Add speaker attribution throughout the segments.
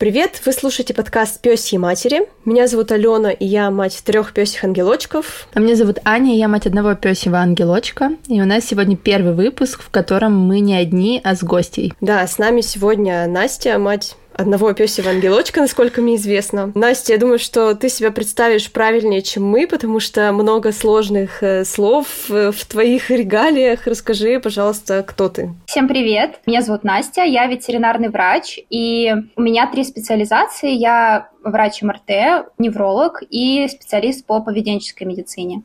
Speaker 1: Привет! Вы слушаете подкаст «Пёсьи матери». Меня зовут Алена, и я мать трех пёсих ангелочков.
Speaker 2: А меня зовут Аня, и я мать одного пёсего ангелочка. И у нас сегодня первый выпуск, в котором мы не одни, а с гостей.
Speaker 1: Да, с нами сегодня Настя, мать одного пёсего ангелочка, насколько мне известно. Настя, я думаю, что ты себя представишь правильнее, чем мы, потому что много сложных э, слов э, в твоих регалиях. Расскажи, пожалуйста, кто ты?
Speaker 3: Всем привет! Меня зовут Настя, я ветеринарный врач, и у меня три специализации. Я врач МРТ, невролог и специалист по поведенческой медицине.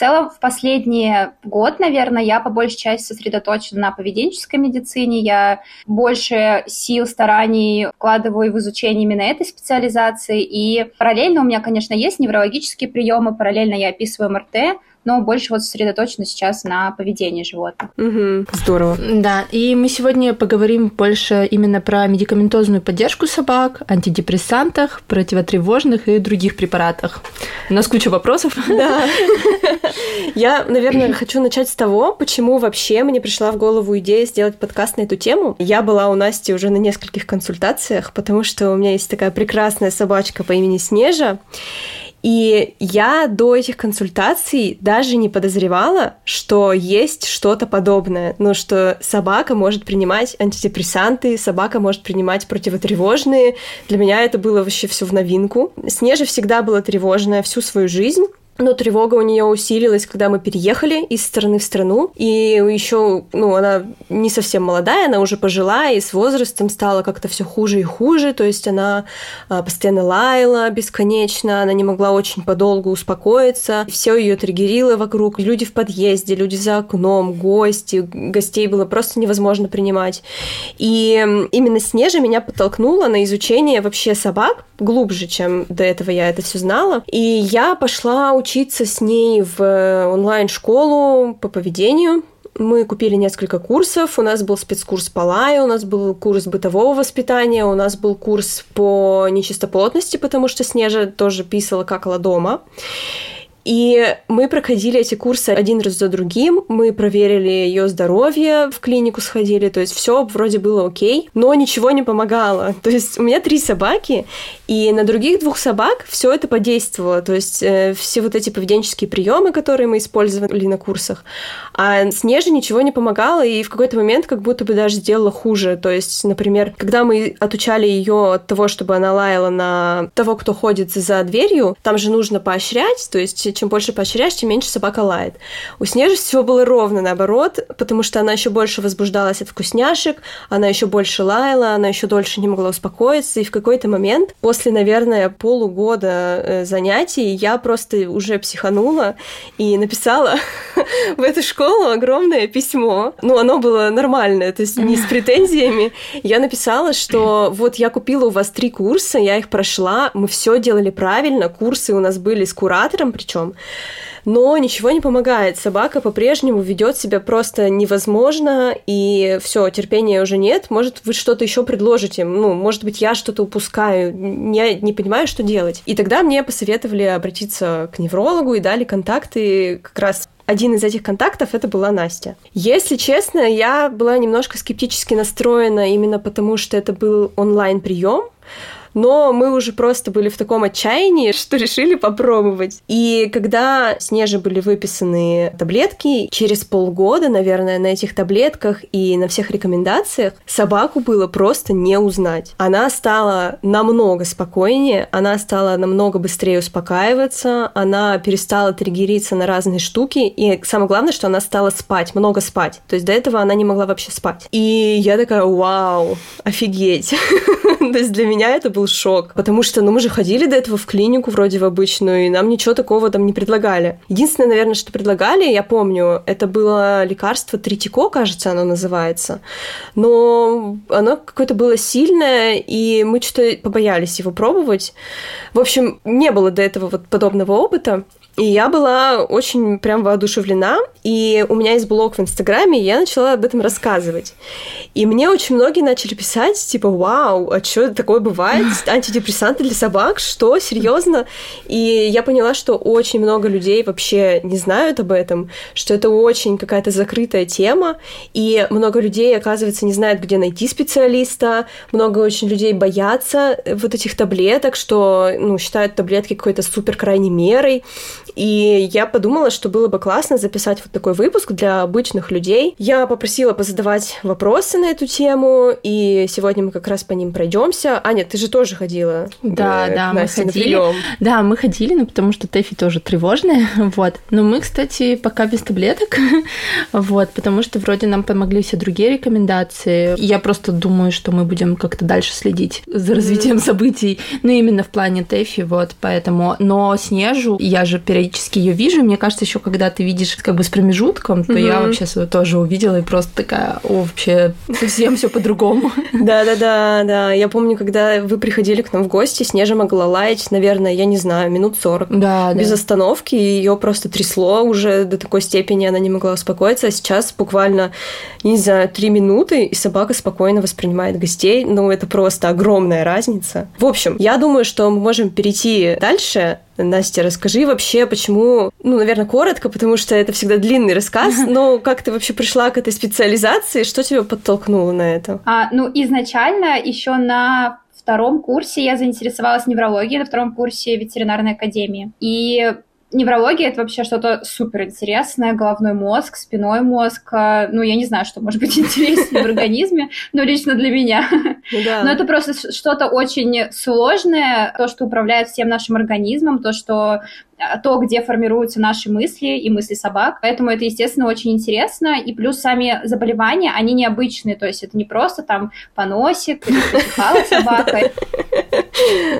Speaker 3: Целом, в последний год, наверное, я по большей части сосредоточена на поведенческой медицине. Я больше сил, стараний вкладываю в изучение именно этой специализации. И параллельно у меня, конечно, есть неврологические приемы, параллельно я описываю МРТ, но больше вот сосредоточена сейчас на поведении животных.
Speaker 1: Угу, здорово.
Speaker 2: Да, и мы сегодня поговорим больше именно про медикаментозную поддержку собак, антидепрессантах, противотревожных и других препаратах. У нас куча вопросов.
Speaker 1: Да. Я, наверное, хочу начать с того, почему вообще мне пришла в голову идея сделать подкаст на эту тему. Я была у Насти уже на нескольких консультациях, потому что у меня есть такая прекрасная собачка по имени Снежа, и я до этих консультаций даже не подозревала, что есть что-то подобное. Ну, что собака может принимать антидепрессанты, собака может принимать противотревожные. Для меня это было вообще все в новинку. Снежа всегда была тревожная всю свою жизнь. Но тревога у нее усилилась, когда мы переехали из страны в страну. И еще, ну, она не совсем молодая, она уже пожилая, и с возрастом стало как-то все хуже и хуже. То есть она а, постоянно лаяла бесконечно, она не могла очень подолгу успокоиться. Все ее триггерило вокруг. Люди в подъезде, люди за окном, гости. Гостей было просто невозможно принимать. И именно Снежа меня подтолкнула на изучение вообще собак глубже, чем до этого я это все знала. И я пошла учиться учиться с ней в э, онлайн-школу по поведению. Мы купили несколько курсов. У нас был спецкурс по лаю, у нас был курс бытового воспитания, у нас был курс по нечистоплотности, потому что Снежа тоже писала, какала дома. И мы проходили эти курсы один раз за другим, мы проверили ее здоровье, в клинику сходили, то есть все вроде было окей, но ничего не помогало. То есть у меня три собаки, и на других двух собак все это подействовало, то есть э, все вот эти поведенческие приемы, которые мы использовали на курсах, а Снеже ничего не помогало, и в какой-то момент как будто бы даже сделала хуже. То есть, например, когда мы отучали ее от того, чтобы она лаяла на того, кто ходит за дверью, там же нужно поощрять, то есть чем больше поощряешь, тем меньше собака лает. У Снежи все было ровно наоборот, потому что она еще больше возбуждалась от вкусняшек, она еще больше лаяла, она еще дольше не могла успокоиться, и в какой-то момент, после, наверное, полугода э, занятий, я просто уже психанула и написала в эту школу огромное письмо. Ну, оно было нормальное, то есть не с претензиями. Я написала, что вот я купила у вас три курса, я их прошла, мы все делали правильно, курсы у нас были с куратором, причем причем. Но ничего не помогает. Собака по-прежнему ведет себя просто невозможно, и все, терпения уже нет. Может, вы что-то еще предложите. Ну, может быть, я что-то упускаю. Я не понимаю, что делать. И тогда мне посоветовали обратиться к неврологу и дали контакты как раз один из этих контактов это была Настя. Если честно, я была немножко скептически настроена именно потому, что это был онлайн-прием, но мы уже просто были в таком отчаянии, что решили попробовать. И когда Снеже были выписаны таблетки, через полгода, наверное, на этих таблетках и на всех рекомендациях собаку было просто не узнать. Она стала намного спокойнее, она стала намного быстрее успокаиваться, она перестала триггериться на разные штуки, и самое главное, что она стала спать, много спать. То есть до этого она не могла вообще спать. И я такая, вау, офигеть. То есть для меня это был шок, потому что, ну, мы же ходили до этого в клинику вроде в обычную, и нам ничего такого там не предлагали. Единственное, наверное, что предлагали, я помню, это было лекарство Тритико, кажется, оно называется, но оно какое-то было сильное, и мы что-то побоялись его пробовать. В общем, не было до этого вот подобного опыта, и я была очень прям воодушевлена, И у меня есть блог в Инстаграме, и я начала об этом рассказывать. И мне очень многие начали писать, типа, вау, а что такое бывает? Антидепрессанты для собак? Что? Серьезно? И я поняла, что очень много людей вообще не знают об этом, что это очень какая-то закрытая тема, и много людей, оказывается, не знают, где найти специалиста, много очень людей боятся вот этих таблеток, что, ну, считают таблетки какой-то супер крайней мерой. И я подумала, что было бы классно записать вот такой выпуск для обычных людей. Я попросила позадавать вопросы на эту тему, и сегодня мы как раз по ним пройдемся. Аня, ты же тоже ходила.
Speaker 2: Да, э, да, мы ходили. Да, мы ходили, ну потому что Тэфи тоже тревожная, вот. Но мы, кстати, пока без таблеток, вот, потому что вроде нам помогли все другие рекомендации. Я просто думаю, что мы будем как-то дальше следить за развитием mm-hmm. событий, ну именно в плане Тэфи, вот, поэтому. Но Снежу, я же периодически ее вижу, мне кажется, еще когда ты видишь как бы с промежутком, то mm-hmm. я вообще тоже увидела и просто такая, о, вообще совсем все по-другому.
Speaker 1: Да-да-да, да. Я помню, когда вы приходили к нам в гости, Снежа могла лаять, наверное, я не знаю, минут 40. Да, без остановки, и ее просто трясло уже до такой степени, она не могла успокоиться. А сейчас буквально, не знаю, три минуты, и собака спокойно воспринимает гостей. Ну, это просто огромная разница. В общем, я думаю, что мы можем перейти дальше Настя, расскажи вообще, почему, ну, наверное, коротко, потому что это всегда длинный рассказ, но как ты вообще пришла к этой специализации, что тебя подтолкнуло на это?
Speaker 3: А, ну, изначально еще на втором курсе я заинтересовалась неврологией, на втором курсе ветеринарной академии. И неврология это вообще что-то супер интересное, головной мозг, спиной мозг. А, ну, я не знаю, что может быть интереснее в организме, но лично для меня. Ну да. Но это просто что-то очень сложное, то, что управляет всем нашим организмом, то, что а, то, где формируются наши мысли и мысли собак. Поэтому это, естественно, очень интересно. И плюс сами заболевания, они необычные. То есть это не просто там поносик или собака.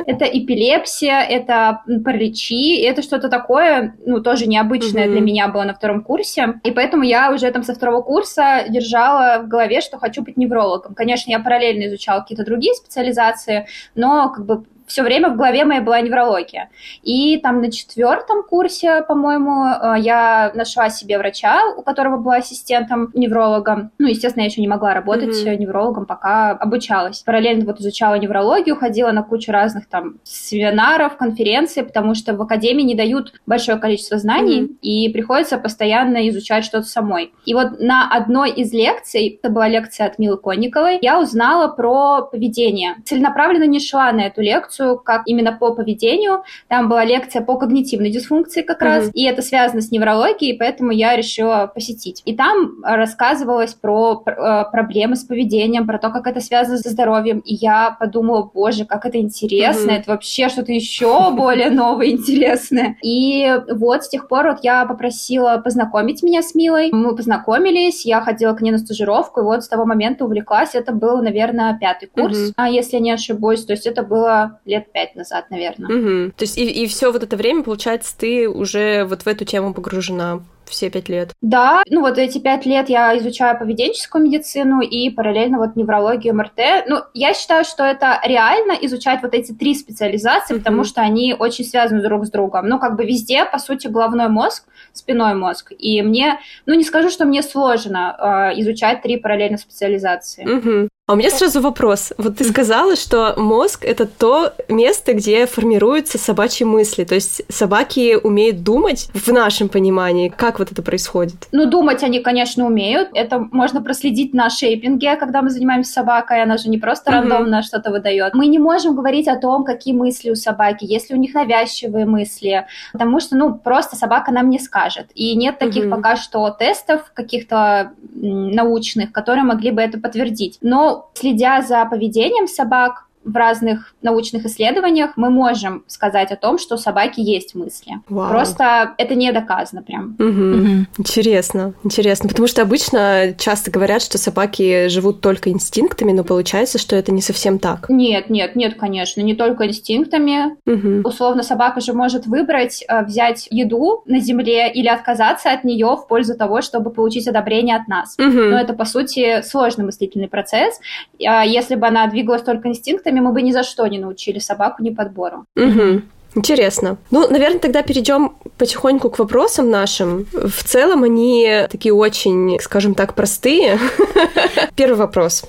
Speaker 3: Это эпилепсия, это параличи, это что-то такое, ну, тоже необычное для меня было на втором курсе. И поэтому я уже там со второго курса держала в голове, что хочу быть неврологом. Конечно, я параллельно изучала какие-то другие специализации, но как бы все время в голове моей была неврология. И там на четвертом курсе, по-моему, э, я нашла себе врача, у которого была ассистентом неврологом. Ну, естественно, я еще не могла работать mm-hmm. неврологом, пока обучалась. Параллельно вот изучала неврологию, ходила на кучу разных там семинаров, конференций, потому что в академии не дают большое количество знаний, mm-hmm. и приходится постоянно изучать что-то самой. И вот на одной из лекций, это была лекция от Милы Конниковой, я узнала про поведение. Целенаправленно не шла на эту лекцию, лекцию, как именно по поведению. Там была лекция по когнитивной дисфункции как mm-hmm. раз, и это связано с неврологией, поэтому я решила посетить. И там рассказывалось про э, проблемы с поведением, про то, как это связано со здоровьем. И я подумала, боже, как это интересно, mm-hmm. это вообще что-то еще более новое, интересное. И вот с тех пор вот я попросила познакомить меня с Милой. Мы познакомились, я ходила к ней на стажировку, и вот с того момента увлеклась. Это был, наверное, пятый курс, mm-hmm. если я не ошибусь. То есть это было лет пять назад, наверное.
Speaker 1: Угу. То есть и, и все вот это время, получается, ты уже вот в эту тему погружена все пять лет?
Speaker 3: Да, ну вот эти пять лет я изучаю поведенческую медицину и параллельно вот неврологию, МРТ. Ну, я считаю, что это реально изучать вот эти три специализации, mm-hmm. потому что они очень связаны друг с другом. Ну, как бы везде, по сути, головной мозг, спиной мозг. И мне, ну, не скажу, что мне сложно э, изучать три параллельно специализации.
Speaker 1: Mm-hmm. А у меня сразу вопрос. Вот ты сказала, что мозг — это то место, где формируются собачьи мысли. То есть собаки умеют думать в нашем понимании. Как вот это происходит?
Speaker 3: Ну, думать они, конечно, умеют. Это можно проследить на шейпинге, когда мы занимаемся собакой. Она же не просто рандомно mm-hmm. что-то выдает. Мы не можем говорить о том, какие мысли у собаки, если у них навязчивые мысли. Потому что, ну, просто собака нам не скажет. И нет таких mm-hmm. пока что тестов каких-то научных, которые могли бы это подтвердить. Но следя за поведением собак, в разных научных исследованиях мы можем сказать о том, что у собаки есть мысли. Вау. Просто это не доказано прям.
Speaker 1: Угу. Угу. Интересно, интересно, потому что обычно часто говорят, что собаки живут только инстинктами, но получается, что это не совсем так.
Speaker 3: Нет, нет, нет, конечно, не только инстинктами. Угу. Условно, собака же может выбрать э, взять еду на земле или отказаться от нее в пользу того, чтобы получить одобрение от нас. Угу. Но это по сути сложный мыслительный процесс. А если бы она двигалась только инстинктами, мы бы ни за что не научили собаку ни подбору.
Speaker 1: Угу. Интересно. Ну, наверное, тогда перейдем потихоньку к вопросам нашим. В целом они такие очень, скажем так, простые. Первый вопрос.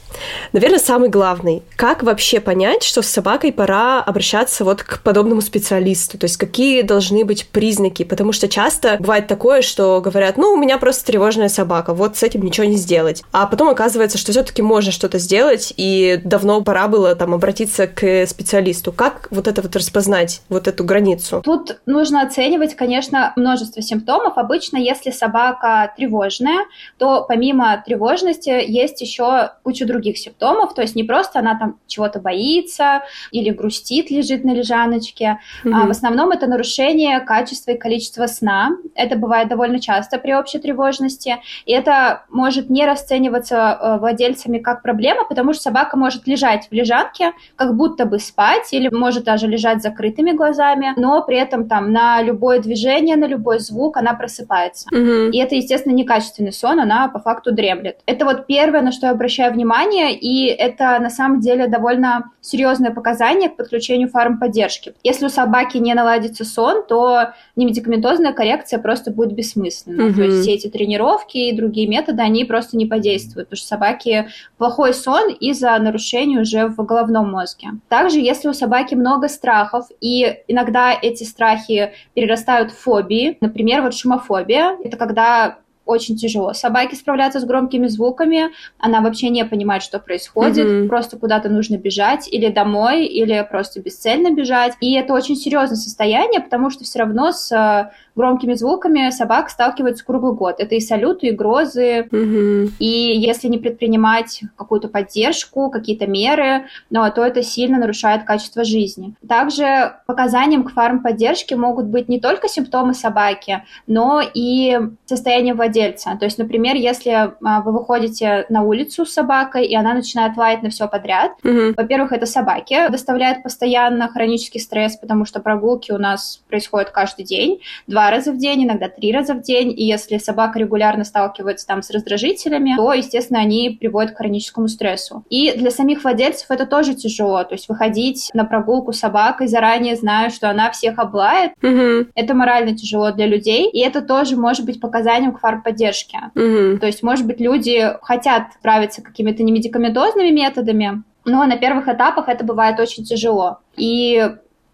Speaker 1: Наверное, самый главный. Как вообще понять, что с собакой пора обращаться вот к подобному специалисту? То есть какие должны быть признаки? Потому что часто бывает такое, что говорят, ну, у меня просто тревожная собака, вот с этим ничего не сделать. А потом оказывается, что все-таки можно что-то сделать, и давно пора было там обратиться к специалисту. Как вот это вот распознать, вот эту границу?
Speaker 3: Тут нужно оценивать, конечно, множество симптомов. Обычно, если собака тревожная, то помимо тревожности есть еще куча других симптомов. То есть не просто она там чего-то боится или грустит, лежит на лежаночке. Mm-hmm. А в основном это нарушение качества и количества сна. Это бывает довольно часто при общей тревожности. И это может не расцениваться э, владельцами как проблема, потому что собака может лежать в лежанке, как будто бы спать, или может даже лежать с закрытыми глазами, но при этом там на любое движение, на любой звук она просыпается. Mm-hmm. И это, естественно, некачественный сон, она по факту дремлет. Это вот первое, на что я обращаю внимание, и это на самом деле довольно серьезное показание к подключению фармподдержки. Если у собаки не наладится сон, то немедикаментозная коррекция просто будет бессмысленна. Mm-hmm. То есть все эти тренировки и другие методы, они просто не подействуют, потому что собаки плохой сон из-за нарушений уже в головном мозге. Также, если у собаки много страхов, и иногда эти страхи перерастают в фобии, например, вот шумофобия, это когда очень тяжело. Собаке справляться с громкими звуками, она вообще не понимает, что происходит, mm-hmm. просто куда-то нужно бежать, или домой, или просто бесцельно бежать. И это очень серьезное состояние, потому что все равно с э, громкими звуками собак сталкиваются круглый год. Это и салюты, и грозы. Mm-hmm. И если не предпринимать какую-то поддержку, какие-то меры, ну, то это сильно нарушает качество жизни. Также показанием к фармподдержке могут быть не только симптомы собаки, но и состояние владельца. То есть, например, если а, вы выходите на улицу с собакой, и она начинает лаять на все подряд, mm-hmm. во-первых, это собаки доставляет постоянно хронический стресс, потому что прогулки у нас происходят каждый день. Два два раза в день, иногда три раза в день. И если собака регулярно сталкивается там с раздражителями, то, естественно, они приводят к хроническому стрессу. И для самих владельцев это тоже тяжело. То есть выходить на прогулку с собакой, заранее зная, что она всех облает, mm-hmm. это морально тяжело для людей. И это тоже может быть показанием к фармподдержке. Mm-hmm. То есть, может быть, люди хотят справиться какими-то немедикаментозными методами, но на первых этапах это бывает очень тяжело. И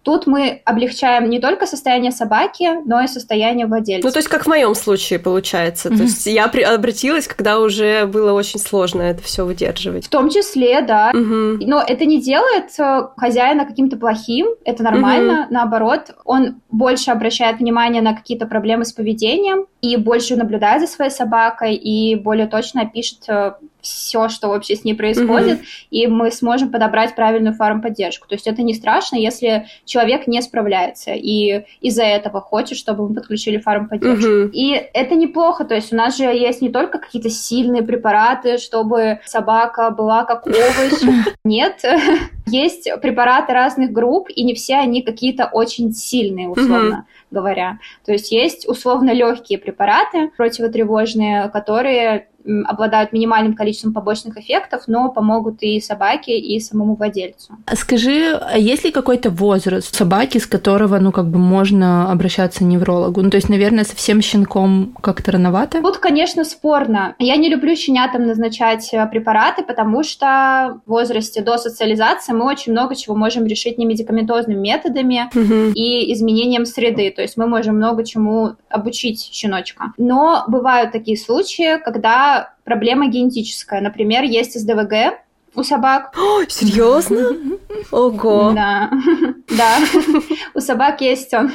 Speaker 3: Тут мы облегчаем не только состояние собаки, но и состояние владельца.
Speaker 1: Ну, то есть, как в моем случае получается. Mm-hmm. То есть, я при- обратилась, когда уже было очень сложно это все выдерживать.
Speaker 3: В том числе, да. Mm-hmm. Но это не делает э, хозяина каким-то плохим. Это нормально. Mm-hmm. Наоборот, он больше обращает внимание на какие-то проблемы с поведением и больше наблюдает за своей собакой и более точно пишет э, все, что вообще с ней происходит, mm-hmm. и мы сможем подобрать правильную фармподдержку. То есть это не страшно, если человек не справляется и из-за этого хочет, чтобы мы подключили фармподдержку. И это неплохо, то есть у нас же есть не только какие-то сильные препараты, чтобы собака была как овощ. Нет, есть препараты разных групп, и не все они какие-то очень сильные, условно говоря. То есть есть условно легкие препараты противотревожные, которые обладают минимальным количеством побочных эффектов, но помогут и собаке, и самому владельцу.
Speaker 2: Скажи, а есть ли какой-то возраст собаки, с которого, ну, как бы можно обращаться к неврологу? Ну, то есть, наверное, совсем щенком как-то рановато?
Speaker 3: Тут, конечно, спорно. Я не люблю щенятам назначать э, препараты, потому что в возрасте до социализации мы очень много чего можем решить не медикаментозными методами угу. и изменением среды. То есть мы можем много чему обучить щеночка. Но бывают такие случаи, когда проблема генетическая. Например, есть СДВГ у собак.
Speaker 1: О, серьезно? Ого.
Speaker 3: Да, да. У собак есть он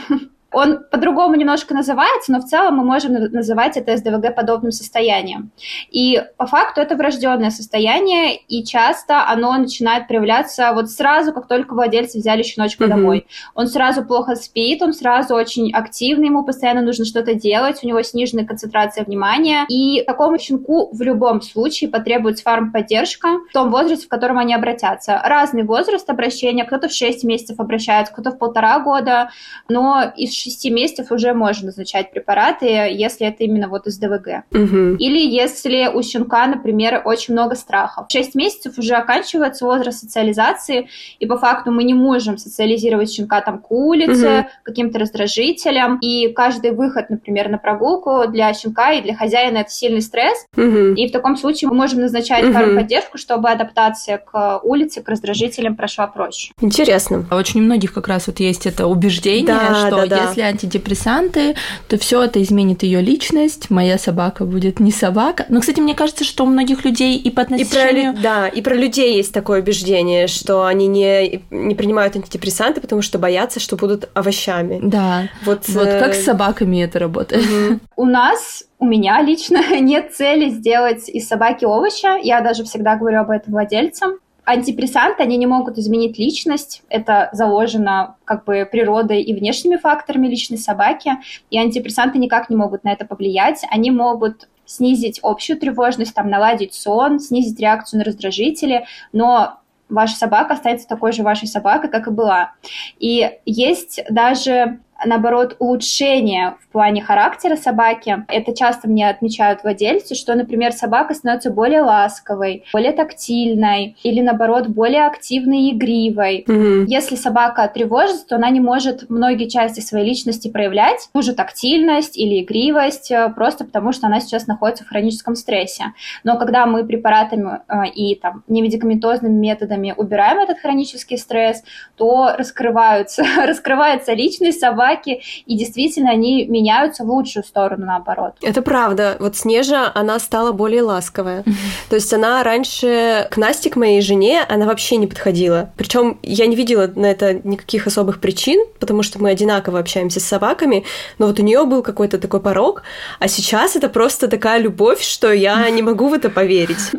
Speaker 3: он по-другому немножко называется, но в целом мы можем называть это СДВГ подобным состоянием. И по факту это врожденное состояние, и часто оно начинает проявляться вот сразу, как только владельцы взяли щеночка mm-hmm. домой. Он сразу плохо спит, он сразу очень активный, ему постоянно нужно что-то делать, у него сниженная концентрация внимания, и такому щенку в любом случае потребуется фармподдержка в том возрасте, в котором они обратятся. Разный возраст обращения, кто-то в 6 месяцев обращается, кто-то в полтора года, но из 6 месяцев уже можно назначать препараты, если это именно вот из ДВГ. Угу. Или если у щенка, например, очень много страхов. 6 месяцев уже оканчивается возраст социализации, и по факту мы не можем социализировать щенка там к улице, угу. каким-то раздражителям, и каждый выход, например, на прогулку для щенка и для хозяина это сильный стресс, угу. и в таком случае мы можем назначать угу. фармподдержку, чтобы адаптация к улице, к раздражителям прошла проще.
Speaker 1: Интересно.
Speaker 2: Очень у многих как раз вот есть это убеждение, да, что да, да. Если антидепрессанты, то все это изменит ее личность, моя собака будет не собака. Но, кстати, мне кажется, что у многих людей и по отношению...
Speaker 1: И про, да, и про людей есть такое убеждение, что они не, не принимают антидепрессанты, потому что боятся, что будут овощами.
Speaker 2: Да. Вот, вот э... как с собаками это работает? Угу.
Speaker 3: У нас у меня лично нет цели сделать из собаки овоща. Я даже всегда говорю об этом владельцам. Антидепрессанты, они не могут изменить личность. Это заложено как бы природой и внешними факторами личной собаки. И антидепрессанты никак не могут на это повлиять. Они могут снизить общую тревожность, там, наладить сон, снизить реакцию на раздражители, но ваша собака останется такой же вашей собакой, как и была. И есть даже наоборот, улучшение в плане характера собаки. Это часто мне отмечают владельцы, что, например, собака становится более ласковой, более тактильной или, наоборот, более активной и игривой. Mm-hmm. Если собака тревожится, то она не может многие части своей личности проявлять, ту же тактильность или игривость, э, просто потому что она сейчас находится в хроническом стрессе. Но когда мы препаратами э, и там немедикаментозными методами убираем этот хронический стресс, то раскрываются, раскрывается личность собаки, собаки, и действительно они меняются в лучшую сторону, наоборот.
Speaker 1: Это правда. Вот Снежа, она стала более ласковая. То есть она раньше к Насте, к моей жене, она вообще не подходила. Причем я не видела на это никаких особых причин, потому что мы одинаково общаемся с собаками, но вот у нее был какой-то такой порог, а сейчас это просто такая любовь, что я не могу в это поверить.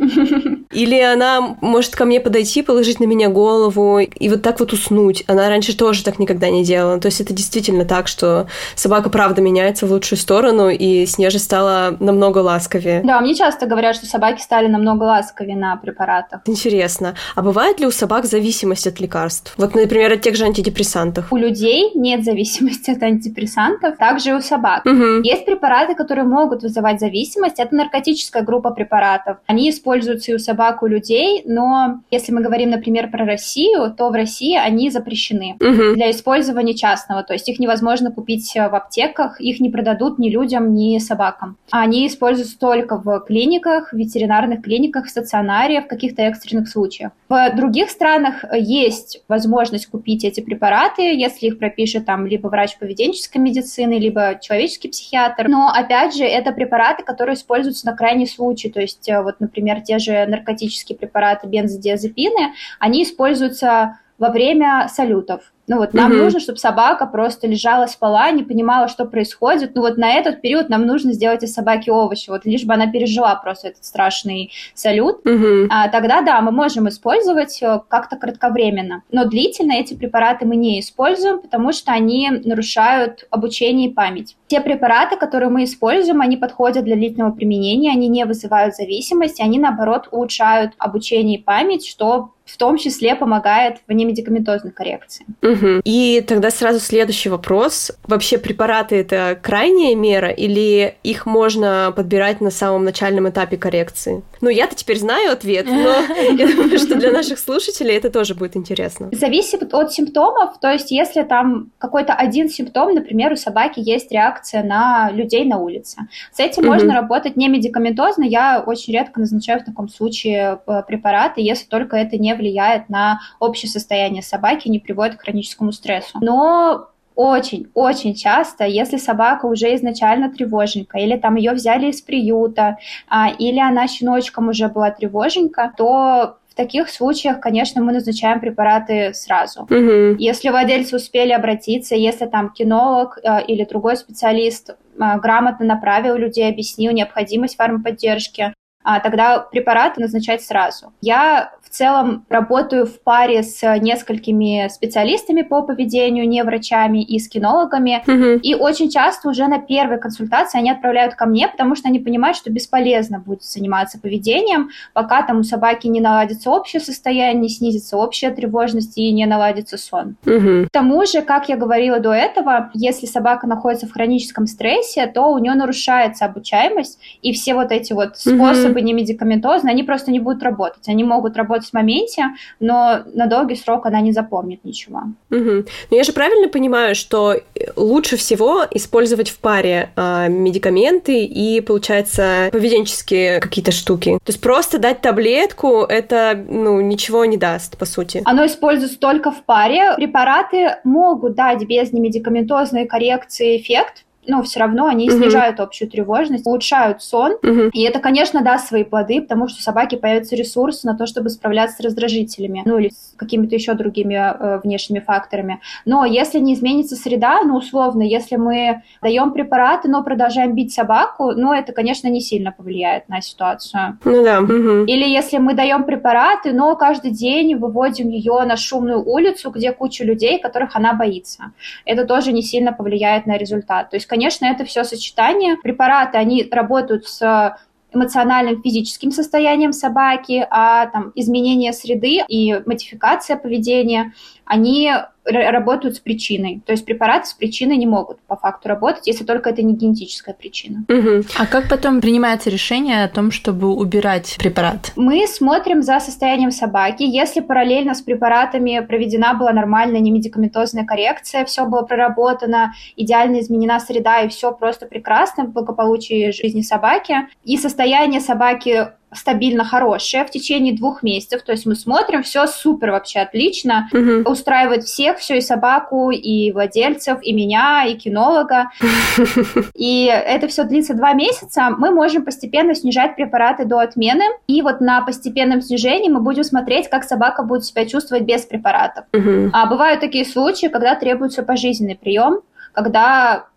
Speaker 1: Или она может ко мне подойти, положить на меня голову и вот так вот уснуть. Она раньше тоже так никогда не делала. То есть это действительно так, что собака правда меняется в лучшую сторону, и Снежа стала намного ласковее.
Speaker 3: Да, мне часто говорят, что собаки стали намного ласковее на препаратах.
Speaker 1: Интересно. А бывает ли у собак зависимость от лекарств? Вот, например, от тех же антидепрессантов.
Speaker 3: У людей нет зависимости от антидепрессантов, также и у собак. Угу. Есть препараты, которые могут вызывать зависимость. Это наркотическая группа препаратов. Они используются и у собак, собак у людей, но если мы говорим, например, про Россию, то в России они запрещены угу. для использования частного, то есть их невозможно купить в аптеках, их не продадут ни людям, ни собакам. Они используются только в клиниках, в ветеринарных клиниках, в стационаре, в каких-то экстренных случаях. В других странах есть возможность купить эти препараты, если их пропишет там либо врач поведенческой медицины, либо человеческий психиатр. Но, опять же, это препараты, которые используются на крайний случай, то есть э, вот, например, те же наркотические препараты бензодиазепины, они используются во время салютов. Ну вот нам угу. нужно, чтобы собака просто лежала, спала, не понимала, что происходит. Ну вот на этот период нам нужно сделать из собаки овощи, вот лишь бы она пережила просто этот страшный салют. Угу. А, тогда да, мы можем использовать э, как-то кратковременно. Но длительно эти препараты мы не используем, потому что они нарушают обучение и память. Те препараты, которые мы используем, они подходят для длительного применения, они не вызывают зависимости, они наоборот улучшают обучение и память, что в том числе помогает в немедикаментозной коррекции.
Speaker 1: Угу. И тогда сразу следующий вопрос. Вообще препараты это крайняя мера или их можно подбирать на самом начальном этапе коррекции? Ну, я-то теперь знаю ответ, но я думаю, что для наших слушателей это тоже будет интересно.
Speaker 3: Зависит от симптомов, то есть если там какой-то один симптом, например, у собаки есть реакция на людей на улице. С этим можно работать не медикаментозно, я очень редко назначаю в таком случае э, препараты, если только это не влияет на общее состояние собаки, не приводит к хроническому стрессу. Но очень-очень часто, если собака уже изначально тревоженькая, или там ее взяли из приюта, а, или она щеночком уже была тревоженька, то в таких случаях, конечно, мы назначаем препараты сразу. Угу. Если владельцы успели обратиться, если там кинолог э, или другой специалист э, грамотно направил людей, объяснил необходимость фармподдержки, а тогда препараты назначать сразу. Я в целом работаю в паре с несколькими специалистами по поведению, не врачами и с кинологами. Угу. И очень часто уже на первой консультации они отправляют ко мне, потому что они понимают, что бесполезно будет заниматься поведением, пока там у собаки не наладится общее состояние, не снизится общая тревожность и не наладится сон. Угу. К тому же, как я говорила до этого, если собака находится в хроническом стрессе, то у нее нарушается обучаемость, и все вот эти вот способы угу. немедикаментозные, они просто не будут работать. Они могут работать в моменте, но на долгий срок она не запомнит ничего.
Speaker 1: Угу. Но я же правильно понимаю, что лучше всего использовать в паре э, медикаменты и, получается, поведенческие какие-то штуки. То есть просто дать таблетку, это, ну, ничего не даст, по сути.
Speaker 3: Оно используется только в паре. Препараты могут дать без немедикаментозной коррекции эффект, но все равно они угу. снижают общую тревожность, улучшают сон. Угу. И это, конечно, даст свои плоды, потому что у собаки появится ресурс на то, чтобы справляться с раздражителями, ну или с какими-то еще другими э, внешними факторами. Но если не изменится среда, ну условно, если мы даем препараты, но продолжаем бить собаку, ну это, конечно, не сильно повлияет на ситуацию.
Speaker 1: Ну да. Угу.
Speaker 3: Или если мы даем препараты, но каждый день выводим ее на шумную улицу, где куча людей, которых она боится. Это тоже не сильно повлияет на результат. То есть конечно, это все сочетание. Препараты, они работают с эмоциональным, физическим состоянием собаки, а там изменение среды и модификация поведения, они работают с причиной. То есть препараты с причиной не могут по факту работать, если только это не генетическая причина.
Speaker 2: Угу. А как потом принимается решение о том, чтобы убирать препарат?
Speaker 3: Мы смотрим за состоянием собаки. Если параллельно с препаратами проведена была нормальная немедикаментозная коррекция, все было проработано, идеально изменена среда и все просто прекрасно в благополучии жизни собаки, и состояние собаки стабильно хорошая в течение двух месяцев. То есть мы смотрим, все супер вообще отлично, угу. устраивает всех, все и собаку, и владельцев, и меня, и кинолога. И это все длится два месяца. Мы можем постепенно снижать препараты до отмены. И вот на постепенном снижении мы будем смотреть, как собака будет себя чувствовать без препаратов. Угу. А бывают такие случаи, когда требуется пожизненный прием, когда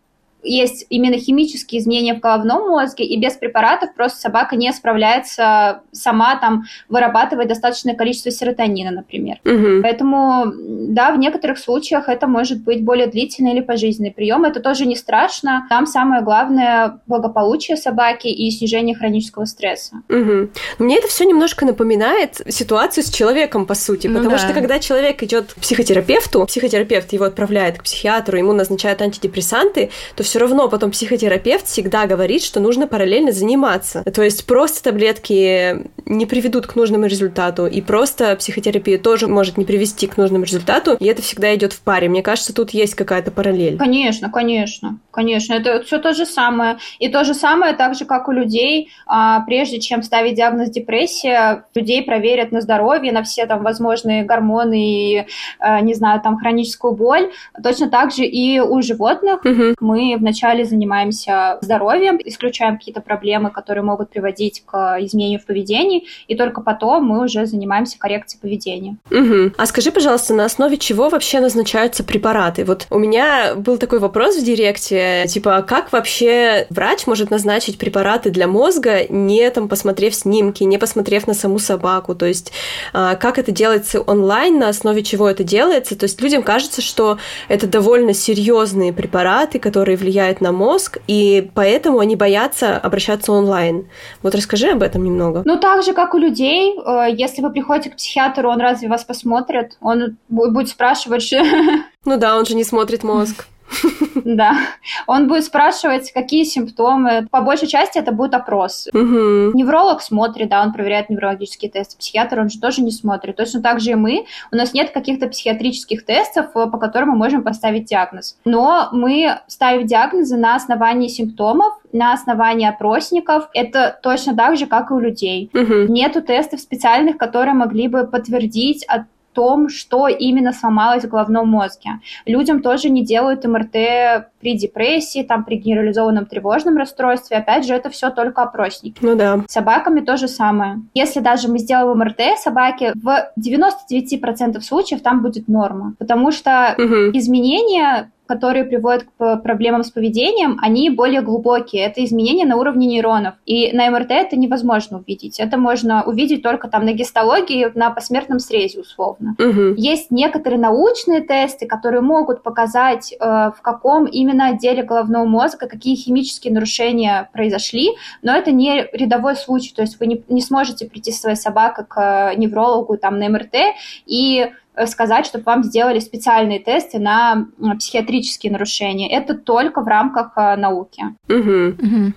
Speaker 3: есть именно химические изменения в головном мозге, и без препаратов просто собака не справляется сама там вырабатывать достаточное количество серотонина, например. Угу. Поэтому, да, в некоторых случаях это может быть более длительный или пожизненный прием. Это тоже не страшно. Там самое главное благополучие собаки и снижение хронического стресса.
Speaker 1: Угу. Мне это все немножко напоминает ситуацию с человеком, по сути, ну потому да. что когда человек идет к психотерапевту, психотерапевт его отправляет к психиатру, ему назначают антидепрессанты, то все равно потом психотерапевт всегда говорит, что нужно параллельно заниматься. То есть просто таблетки не приведут к нужному результату, и просто психотерапия тоже может не привести к нужному результату, и это всегда идет в паре. Мне кажется, тут есть какая-то параллель.
Speaker 3: Конечно, конечно, конечно. Это все то же самое. И то же самое, так же, как у людей, а, прежде чем ставить диагноз депрессия, людей проверят на здоровье, на все там возможные гормоны и, а, не знаю, там хроническую боль. Точно так же и у животных угу. мы вначале занимаемся здоровьем, исключаем какие-то проблемы, которые могут приводить к изменению в поведении, и только потом мы уже занимаемся коррекцией поведения.
Speaker 1: Угу. А скажи, пожалуйста, на основе чего вообще назначаются препараты? Вот у меня был такой вопрос в директе, типа, как вообще врач может назначить препараты для мозга, не там посмотрев снимки, не посмотрев на саму собаку, то есть а, как это делается онлайн, на основе чего это делается, то есть людям кажется, что это довольно серьезные препараты, которые влияет на мозг, и поэтому они боятся обращаться онлайн. Вот расскажи об этом немного.
Speaker 3: Ну, так же, как у людей, э, если вы приходите к психиатру, он разве вас посмотрит? Он будет спрашивать...
Speaker 1: Ну да, он же не смотрит мозг.
Speaker 3: Да. Он будет спрашивать, какие симптомы. По большей части это будет опрос. Угу. Невролог смотрит, да, он проверяет неврологические тесты. Психиатр, он же тоже не смотрит. Точно так же и мы. У нас нет каких-то психиатрических тестов, э, по которым мы можем поставить диагноз. Но мы ставим диагнозы на основании симптомов, на основании опросников. Это точно так же, как и у людей. Угу. Нету тестов специальных, которые могли бы подтвердить том, что именно сломалось в головном мозге. Людям тоже не делают МРТ при депрессии, там, при генерализованном тревожном расстройстве. Опять же, это все только опросники.
Speaker 1: Ну да.
Speaker 3: С собаками то же самое. Если даже мы сделаем МРТ собаки, в 99% случаев там будет норма, потому что угу. изменения которые приводят к проблемам с поведением, они более глубокие. Это изменения на уровне нейронов. И на МРТ это невозможно увидеть. Это можно увидеть только там на гистологии, на посмертном срезе условно. Угу. Есть некоторые научные тесты, которые могут показать, э, в каком именно отделе головного мозга какие химические нарушения произошли, но это не рядовой случай. То есть вы не, не сможете прийти со своей собакой к э, неврологу там на МРТ и Э, сказать, чтобы вам сделали специальные тесты на психиатрические нарушения. Это только в рамках э, науки.
Speaker 1: Угу. Угу.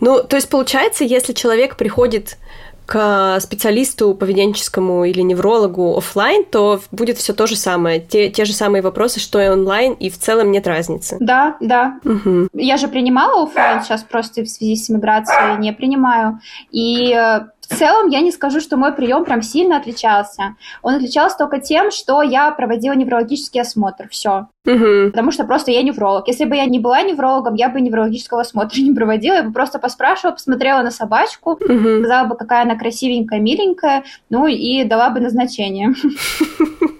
Speaker 1: Ну, то есть получается, если человек приходит к специалисту поведенческому или неврологу офлайн, то будет все то же самое, те, те же самые вопросы, что и онлайн, и в целом нет разницы.
Speaker 3: Да, да. Угу. Я же принимала офлайн, сейчас просто в связи с миграцией не принимаю. И э, в целом я не скажу, что мой прием прям сильно отличался. Он отличался только тем, что я проводила неврологический осмотр. Все. Угу. Потому что просто я невролог. Если бы я не была неврологом, я бы неврологического осмотра не проводила. Я бы просто поспрашивала, посмотрела на собачку, угу. сказала бы, какая она красивенькая, миленькая, ну и дала бы назначение.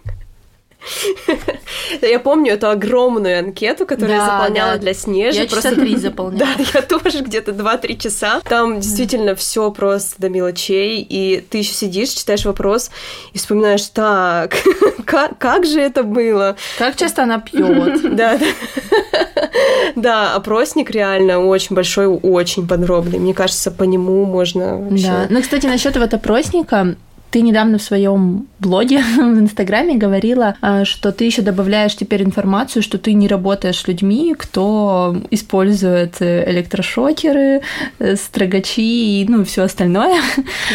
Speaker 1: Я помню эту огромную анкету, которую я заполняла для Снежи.
Speaker 2: Я часа три заполняла.
Speaker 1: Да, я тоже где-то 2-3 часа. Там действительно все просто до мелочей, и ты еще сидишь, читаешь вопрос и вспоминаешь, так, как, как же это было?
Speaker 2: Как часто она пьет?
Speaker 1: Да, да. Да, опросник реально очень большой, очень подробный. Мне кажется, по нему можно вообще... Да,
Speaker 2: ну, кстати, насчет вот опросника, ты недавно в своем блоге в Инстаграме говорила, а, что ты еще добавляешь теперь информацию, что ты не работаешь с людьми, кто использует электрошокеры, э, строгачи и ну все остальное.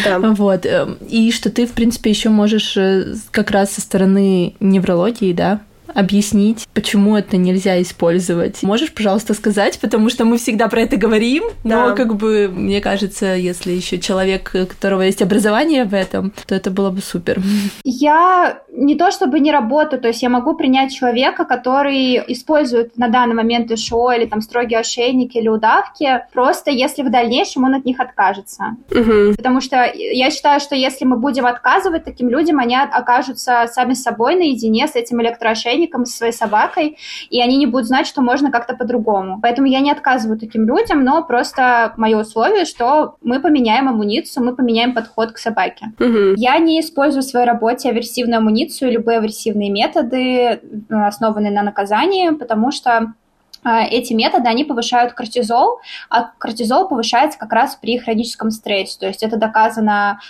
Speaker 2: Да. Вот. Эм, и что ты, в принципе, еще можешь э, как раз со стороны неврологии, да, объяснить, почему это нельзя использовать. Можешь, пожалуйста, сказать, потому что мы всегда про это говорим, да. но как бы мне кажется, если еще человек, у которого есть образование в этом, то это было бы супер.
Speaker 3: Я не то чтобы не работаю, то есть я могу принять человека, который использует на данный момент ИШО или там строгие ошейники или удавки, просто если в дальнейшем он от них откажется. Угу. Потому что я считаю, что если мы будем отказывать таким людям, они окажутся сами собой наедине с этим электроошейником, ошейником со своей собакой, и они не будут знать, что можно как-то по-другому. Поэтому я не отказываю таким людям, но просто мое условие, что мы поменяем амуницию, мы поменяем подход к собаке. Угу. Я не использую в своей работе аверсивную амуницию, любые аверсивные методы, э, основанные на наказании, потому что эти методы, они повышают кортизол, а кортизол повышается как раз при хроническом стрессе. То есть это доказано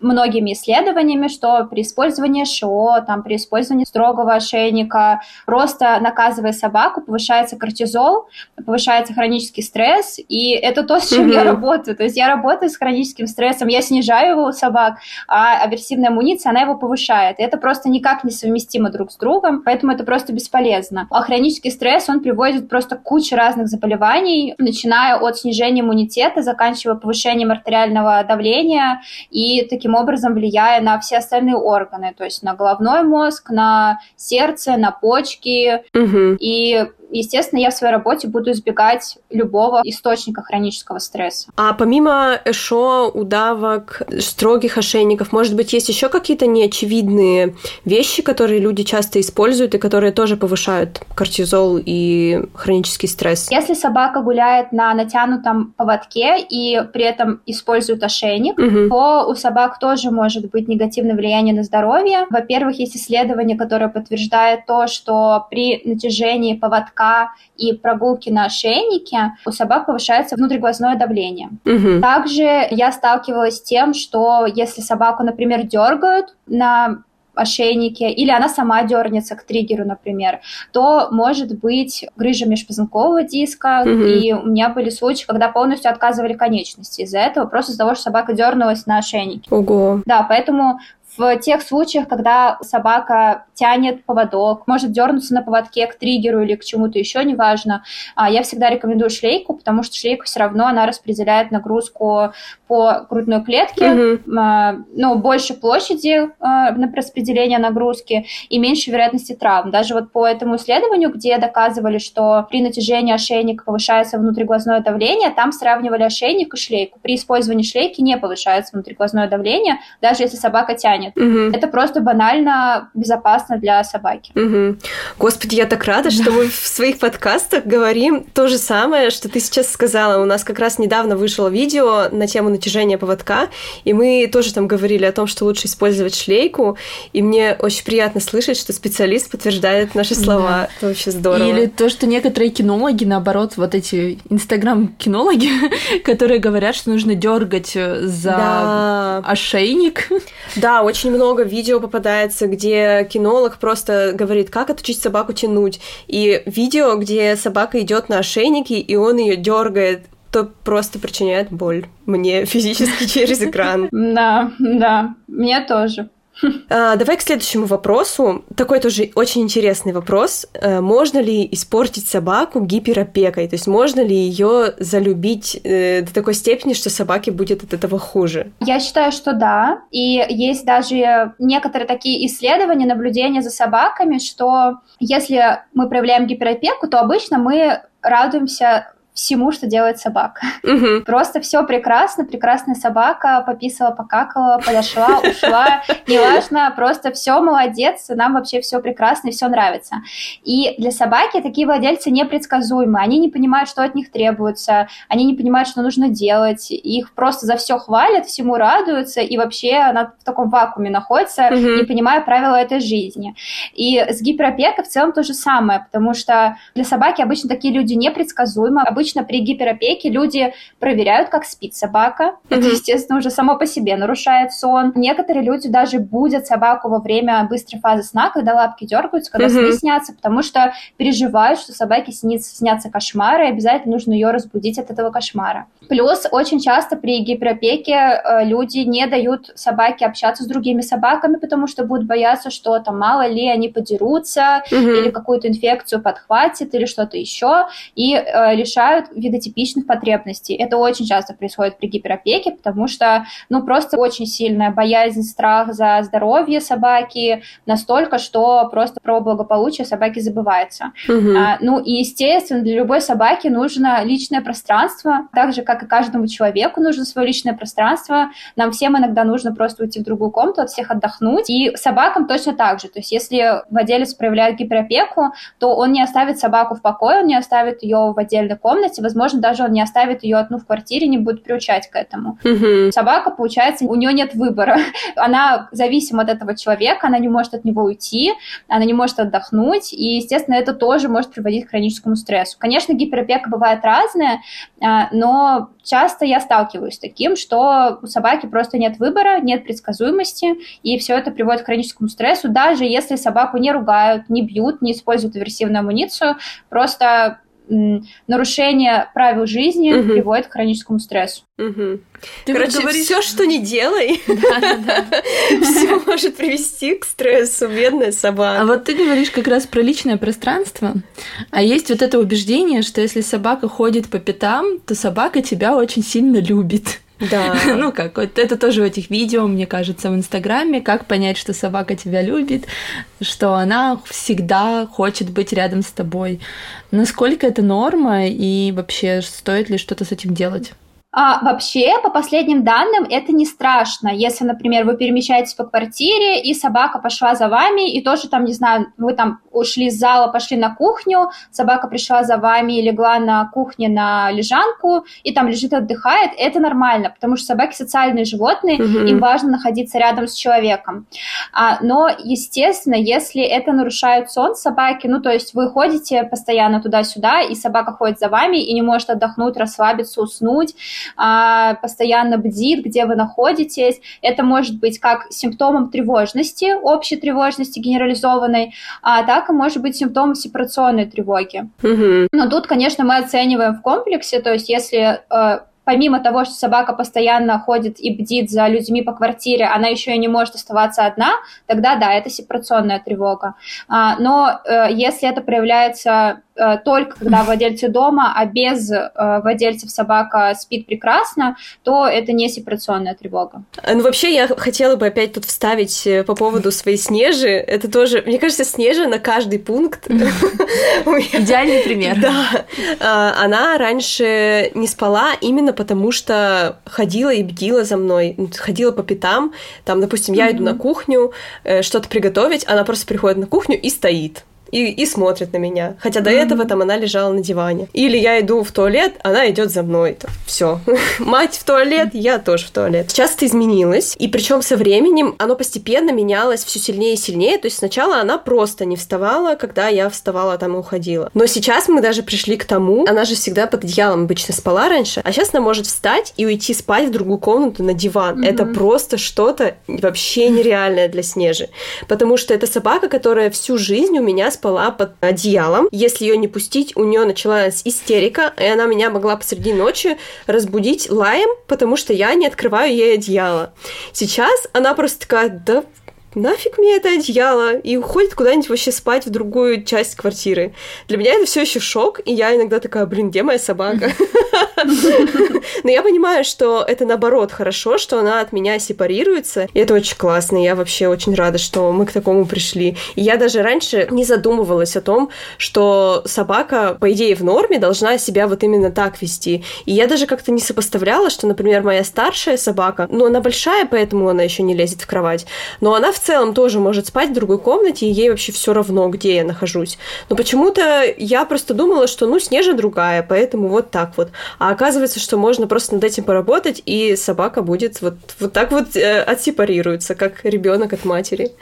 Speaker 3: многими исследованиями, что при использовании ШО, там, при использовании строгого ошейника, просто наказывая собаку, повышается кортизол, повышается хронический стресс, и это то, с чем mm-hmm. я работаю. То есть я работаю с хроническим стрессом, я снижаю его у собак, а аверсивная амуниция, она его повышает. И это просто никак не совместимо друг с другом, поэтому это просто бесполезно. А хронический стресс, он приводит просто просто куча разных заболеваний, начиная от снижения иммунитета, заканчивая повышением артериального давления и таким образом влияя на все остальные органы, то есть на головной мозг, на сердце, на почки. Угу. И естественно, я в своей работе буду избегать любого источника хронического стресса.
Speaker 1: А помимо ЭШО, удавок, строгих ошейников, может быть, есть еще какие-то неочевидные вещи, которые люди часто используют и которые тоже повышают кортизол и хронический стресс?
Speaker 3: Если собака гуляет на натянутом поводке и при этом использует ошейник, угу. то у собак тоже может быть негативное влияние на здоровье. Во-первых, есть исследование, которое подтверждает то, что при натяжении поводка поводка и прогулки на ошейнике, у собак повышается внутриглазное давление. Угу. Также я сталкивалась с тем, что если собаку, например, дергают на ошейнике, или она сама дернется к триггеру, например, то может быть грыжа межпозвонкового диска, угу. и у меня были случаи, когда полностью отказывали конечности из-за этого, просто из-за того, что собака дернулась на ошейнике.
Speaker 1: Ого.
Speaker 3: Да, поэтому в тех случаях, когда собака тянет поводок, может дернуться на поводке к триггеру или к чему-то еще, неважно, а, я всегда рекомендую шлейку, потому что шлейка все равно, она распределяет нагрузку по грудной клетке, mm-hmm. ну, больше площади а, на распределение нагрузки и меньше вероятности травм. Даже вот по этому исследованию, где доказывали, что при натяжении ошейника повышается внутриглазное давление, там сравнивали ошейник и шлейку. При использовании шлейки не повышается внутриглазное давление, даже если собака тянет выполняет. Угу. Это просто банально безопасно для собаки.
Speaker 1: Угу. Господи, я так рада, что мы в своих подкастах говорим то же самое, что ты сейчас сказала. У нас как раз недавно вышло видео на тему натяжения поводка, и мы тоже там говорили о том, что лучше использовать шлейку, и мне очень приятно слышать, что специалист подтверждает наши слова. Да. Это вообще здорово.
Speaker 2: Или то, что некоторые кинологи, наоборот, вот эти инстаграм-кинологи, которые говорят, что нужно дергать за да. ошейник.
Speaker 1: Да, очень много видео попадается, где кинолог просто говорит, как отучить собаку тянуть. И видео, где собака идет на ошейнике, и он ее дергает то просто причиняет боль мне физически через экран.
Speaker 3: Да, да, мне тоже.
Speaker 1: А, давай к следующему вопросу. Такой тоже очень интересный вопрос. Э, можно ли испортить собаку гиперопекой? То есть можно ли ее залюбить э, до такой степени, что собаке будет от этого хуже?
Speaker 3: Я считаю, что да. И есть даже некоторые такие исследования, наблюдения за собаками, что если мы проявляем гиперопеку, то обычно мы радуемся всему, что делает собака. Угу. Просто все прекрасно, прекрасная собака пописала, покакала, подошла, ушла, неважно, просто все молодец, нам вообще все прекрасно и все нравится. И для собаки такие владельцы непредсказуемы, они не понимают, что от них требуется, они не понимают, что нужно делать, их просто за все хвалят, всему радуются, и вообще она в таком вакууме находится, угу. не понимая правила этой жизни. И с гиперопекой в целом то же самое, потому что для собаки обычно такие люди непредсказуемы, обычно обычно при гиперопеке люди проверяют, как спит собака. Mm-hmm. Это, естественно, уже само по себе нарушает сон. Некоторые люди даже будут собаку во время быстрой фазы сна, когда лапки дергаются, когда mm-hmm. сны снятся, потому что переживают, что собаке снится, снятся кошмары, и обязательно нужно ее разбудить от этого кошмара. Плюс очень часто при гиперопеке э, люди не дают собаке общаться с другими собаками, потому что будут бояться, что там мало ли они подерутся, mm-hmm. или какую-то инфекцию подхватит, или что-то еще, и э, лишают видотипичных потребностей. Это очень часто происходит при гиперопеке, потому что, ну, просто очень сильная боязнь, страх за здоровье собаки настолько, что просто про благополучие собаки забывается. Угу. А, ну, и, естественно, для любой собаки нужно личное пространство, так же, как и каждому человеку нужно свое личное пространство. Нам всем иногда нужно просто уйти в другую комнату, от всех отдохнуть. И собакам точно так же. То есть, если владелец проявляет гиперопеку, то он не оставит собаку в покое, он не оставит ее в отдельной комнате, возможно, даже он не оставит ее одну в квартире, не будет приучать к этому. Угу. Собака, получается, у нее нет выбора. Она зависима от этого человека, она не может от него уйти, она не может отдохнуть, и, естественно, это тоже может приводить к хроническому стрессу. Конечно, гиперопека бывает разная, а, часто я сталкиваюсь с таким, что у собаки просто нет выбора, нет предсказуемости, и все это приводит к хроническому стрессу, даже если собаку не ругают, не бьют, не используют аверсивную амуницию, просто нарушение правил жизни угу. приводит к хроническому стрессу.
Speaker 1: Угу. Ты Короче, говоришь... все, что не делай, все может привести к стрессу, бедная собака.
Speaker 2: А вот ты говоришь как раз про личное пространство, а есть вот это убеждение, что если собака ходит по пятам, то собака тебя очень сильно любит.
Speaker 1: Да.
Speaker 2: ну как, вот это тоже в этих видео, мне кажется, в Инстаграме, как понять, что собака тебя любит, что она всегда хочет быть рядом с тобой. Насколько это норма и вообще стоит ли что-то с этим делать?
Speaker 3: А, вообще, по последним данным, это не страшно. Если, например, вы перемещаетесь по квартире, и собака пошла за вами, и тоже там, не знаю, вы там ушли из зала, пошли на кухню, собака пришла за вами и легла на кухне на лежанку, и там лежит, отдыхает, это нормально, потому что собаки социальные животные, угу. им важно находиться рядом с человеком. А, но, естественно, если это нарушает сон собаки, ну, то есть вы ходите постоянно туда-сюда, и собака ходит за вами и не может отдохнуть, расслабиться, уснуть, постоянно бдит, где вы находитесь. Это может быть как симптомом тревожности, общей тревожности генерализованной, а так и может быть симптомом сепарационной тревоги. Угу. Но тут, конечно, мы оцениваем в комплексе, то есть если э, помимо того, что собака постоянно ходит и бдит за людьми по квартире, она еще и не может оставаться одна, тогда да, это сепарационная тревога. А, но э, если это проявляется только когда владельцы дома, а без э, владельцев собака спит прекрасно, то это не сепарационная тревога.
Speaker 1: Ну, вообще, я хотела бы опять тут вставить э, по поводу своей Снежи. Это тоже, мне кажется, Снежа на каждый пункт.
Speaker 2: Идеальный пример.
Speaker 1: Да. А, она раньше не спала именно потому, что ходила и бдила за мной, ходила по пятам. Там, допустим, я иду на кухню что-то приготовить, она просто приходит на кухню и стоит и, и смотрит на меня. Хотя до mm-hmm. этого там она лежала на диване. Или я иду в туалет, она идет за мной. Все. Мать в туалет, я тоже в туалет. Сейчас это изменилось. И причем со временем оно постепенно менялось все сильнее и сильнее. То есть сначала она просто не вставала, когда я вставала там и уходила. Но сейчас мы даже пришли к тому, она же всегда под одеялом обычно спала раньше, а сейчас она может встать и уйти спать в другую комнату на диван. Mm-hmm. Это просто что-то вообще нереальное для Снежи. Потому что это собака, которая всю жизнь у меня спала под одеялом. Если ее не пустить, у нее началась истерика, и она меня могла посреди ночи разбудить лаем, потому что я не открываю ей одеяло. Сейчас она просто такая, да нафиг мне это одеяло, и уходит куда-нибудь вообще спать в другую часть квартиры. Для меня это все еще шок, и я иногда такая, блин, где моя собака? Но я понимаю, что это наоборот хорошо, что она от меня сепарируется, и это очень классно, я вообще очень рада, что мы к такому пришли. И я даже раньше не задумывалась о том, что собака, по идее, в норме должна себя вот именно так вести. И я даже как-то не сопоставляла, что, например, моя старшая собака, ну, она большая, поэтому она еще не лезет в кровать, но она в целом тоже может спать в другой комнате, и ей вообще все равно, где я нахожусь. Но почему-то я просто думала, что, ну, Снежа другая, поэтому вот так вот. А оказывается, что можно просто над этим поработать, и собака будет вот, вот так вот э, отсепарируется, как ребенок от матери.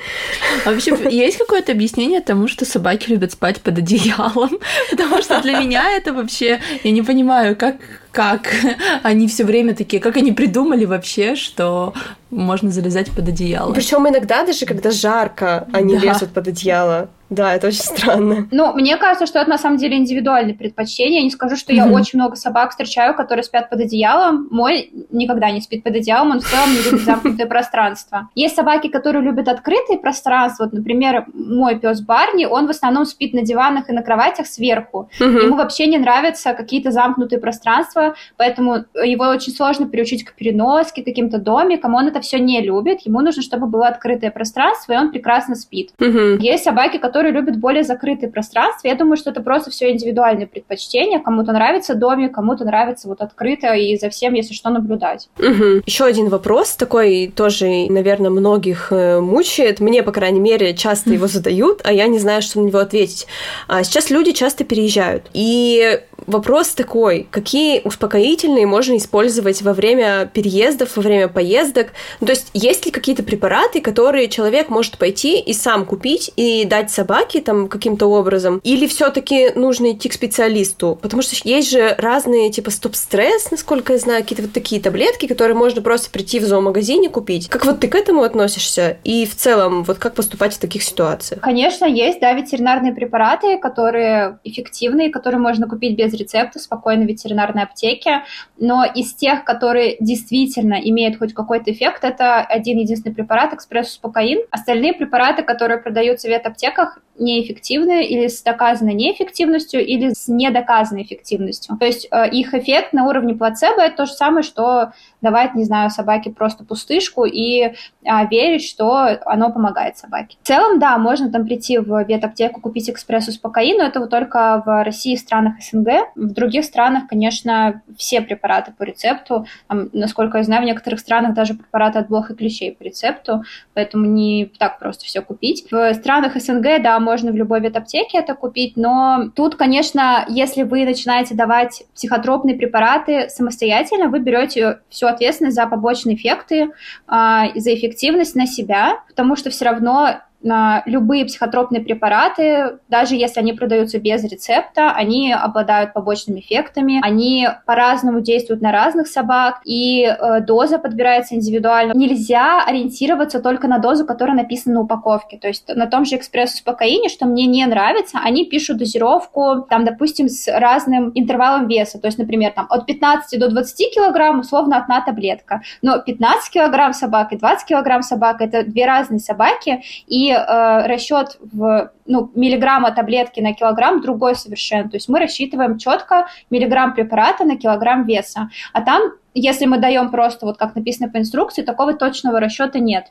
Speaker 2: А вообще, есть какое-то объяснение тому, что собаки любят спать под одеялом? Потому что для меня это вообще... Я не понимаю, как как они все время такие, как они придумали вообще, что можно залезать под одеяло.
Speaker 1: Причем иногда даже когда жарко, они да. лезут под одеяло. Да, это очень странно.
Speaker 3: Ну, мне кажется, что это на самом деле индивидуальное предпочтение. Я не скажу, что я mm-hmm. очень много собак встречаю, которые спят под одеялом. Мой никогда не спит под одеялом, он в целом не любит замкнутое пространство. Есть собаки, которые любят открытые пространства. Вот, например, мой пес Барни, он в основном спит на диванах и на кроватях сверху. Mm-hmm. Ему вообще не нравятся какие-то замкнутые пространства, поэтому его очень сложно приучить к переноске, каким-то домикам. Он это все не любит. Ему нужно, чтобы было открытое пространство, и он прекрасно спит. Mm-hmm. Есть собаки, которые которые любят более закрытые пространства. Я думаю, что это просто все индивидуальные предпочтения. Кому-то нравится домик, кому-то нравится вот открыто и за всем, если что, наблюдать.
Speaker 1: Угу. Еще один вопрос такой тоже, наверное, многих э, мучает. Мне, по крайней мере, часто его задают, а я не знаю, что на него ответить. А сейчас люди часто переезжают. И вопрос такой, какие успокоительные можно использовать во время переездов, во время поездок? Ну, то есть есть ли какие-то препараты, которые человек может пойти и сам купить и дать собаке там каким-то образом? Или все-таки нужно идти к специалисту? Потому что есть же разные типа стоп-стресс, насколько я знаю, какие-то вот такие таблетки, которые можно просто прийти в зоомагазине купить. Как вот ты к этому относишься? И в целом, вот как поступать в таких ситуациях?
Speaker 3: Конечно, есть, да, ветеринарные препараты, которые эффективные, которые можно купить без рецепта спокойно в ветеринарной аптеке, но из тех, которые действительно имеют хоть какой-то эффект, это один единственный препарат, экспресс-успокоин. Остальные препараты, которые продаются в ветаптеках, неэффективны или с доказанной неэффективностью, или с недоказанной эффективностью. То есть э, их эффект на уровне плацебо это то же самое, что давать, не знаю, собаке просто пустышку и а, верить, что оно помогает собаке. В целом, да, можно там прийти в ветаптеку, купить экспресс-успокоин, но это вот только в России и странах СНГ. В других странах, конечно, все препараты по рецепту. Там, насколько я знаю, в некоторых странах даже препараты от блох и клещей по рецепту, поэтому не так просто все купить. В странах СНГ, да, можно в любой ветаптеке это купить, но тут, конечно, если вы начинаете давать психотропные препараты самостоятельно, вы берете все ответственность за побочные эффекты, а, за эффективность на себя, потому что все равно любые психотропные препараты, даже если они продаются без рецепта, они обладают побочными эффектами, они по-разному действуют на разных собак, и э, доза подбирается индивидуально. Нельзя ориентироваться только на дозу, которая написана на упаковке. То есть на том же экспресс-успокоении, что мне не нравится, они пишут дозировку, там, допустим, с разным интервалом веса. То есть, например, там от 15 до 20 килограмм условно одна таблетка. Но 15 килограмм собак и 20 килограмм собак — это две разные собаки, и э, расчет в ну, миллиграмма таблетки на килограмм другой совершенно. То есть мы рассчитываем четко миллиграмм препарата на килограмм веса. А там если мы даем просто, вот как написано по инструкции, такого точного расчета нет.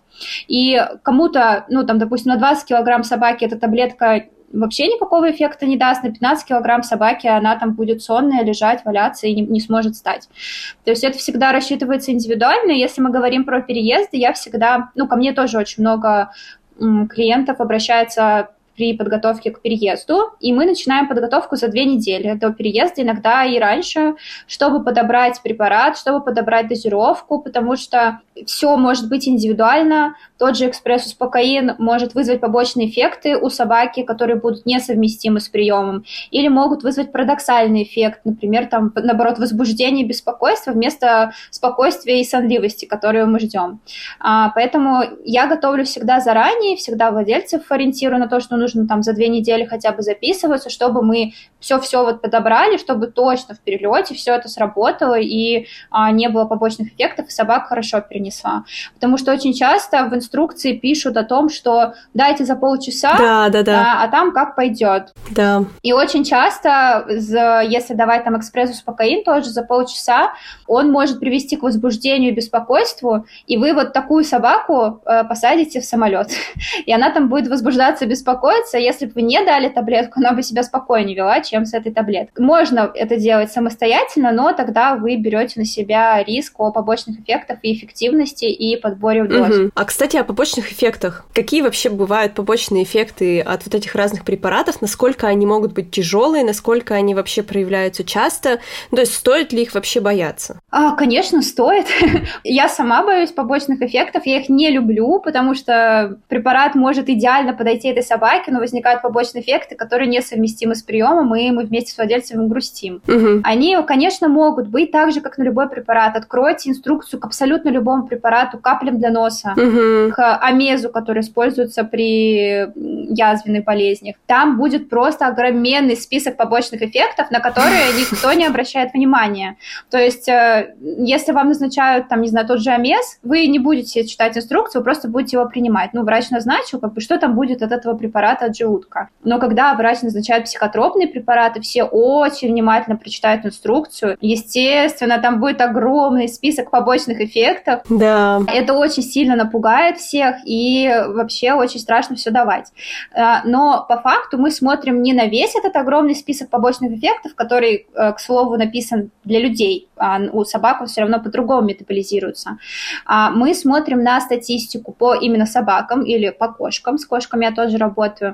Speaker 3: И кому-то, ну, там, допустим, на 20 килограмм собаки эта таблетка вообще никакого эффекта не даст. На 15 килограмм собаки она там будет сонная, лежать, валяться и не, не сможет встать. То есть это всегда рассчитывается индивидуально. Если мы говорим про переезды, я всегда, ну, ко мне тоже очень много клиентов обращается при подготовке к переезду, и мы начинаем подготовку за две недели до переезда, иногда и раньше, чтобы подобрать препарат, чтобы подобрать дозировку, потому что все может быть индивидуально. Тот же экспресс-успокоин может вызвать побочные эффекты у собаки, которые будут несовместимы с приемом, или могут вызвать парадоксальный эффект, например, там, наоборот, возбуждение и беспокойство вместо спокойствия и сонливости, которую мы ждем. А, поэтому я готовлю всегда заранее, всегда владельцев ориентирую на то, что нужно нужно там за две недели хотя бы записываться, чтобы мы все-все вот подобрали, чтобы точно в перелете все это сработало и а, не было побочных эффектов, и собака хорошо перенесла. Потому что очень часто в инструкции пишут о том, что дайте за полчаса,
Speaker 1: да, да, да.
Speaker 3: А, а там как пойдет.
Speaker 1: Да.
Speaker 3: И очень часто, если давать там экспресс-успокоин тоже за полчаса, он может привести к возбуждению и беспокойству, и вы вот такую собаку э, посадите в самолет, и она там будет возбуждаться, беспокоиться, если бы вы не дали таблетку, она бы себя спокойнее вела, чем с этой таблеткой. Можно это делать самостоятельно, но тогда вы берете на себя риск о побочных эффектах и эффективности и подборе доз. Угу.
Speaker 1: А, кстати, о побочных эффектах. Какие вообще бывают побочные эффекты от вот этих разных препаратов? Насколько они могут быть тяжелые? Насколько они вообще проявляются часто? То есть стоит ли их вообще бояться?
Speaker 3: А, конечно, стоит. я сама боюсь побочных эффектов. Я их не люблю, потому что препарат может идеально подойти этой собаке, но возникают побочные эффекты, которые несовместимы с приемом, и мы вместе с владельцем грустим. Угу. Они, конечно, могут быть так же, как на любой препарат. Откройте инструкцию к абсолютно любому препарату, каплям для носа, угу. к амезу, который используется при язвенной болезни. Там будет просто огроменный список побочных эффектов, на которые никто не обращает внимания. То есть, э, если вам назначают, там, не знаю, тот же амез, вы не будете читать инструкцию, вы просто будете его принимать. Ну, врач назначил, как бы, что там будет от этого препарата от желудка. Но когда врач назначает психотропные препараты, все очень внимательно прочитают инструкцию. Естественно, там будет огромный список побочных эффектов.
Speaker 1: Да.
Speaker 3: Это очень сильно напугает всех и вообще очень страшно все давать. А, но по факту мы смотрим не на весь этот огромный список побочных эффектов, который, э, к слову, написан для людей, а у собак он все равно по-другому метаболизируется. А мы смотрим на статистику по именно собакам или по кошкам, с кошками я тоже работаю,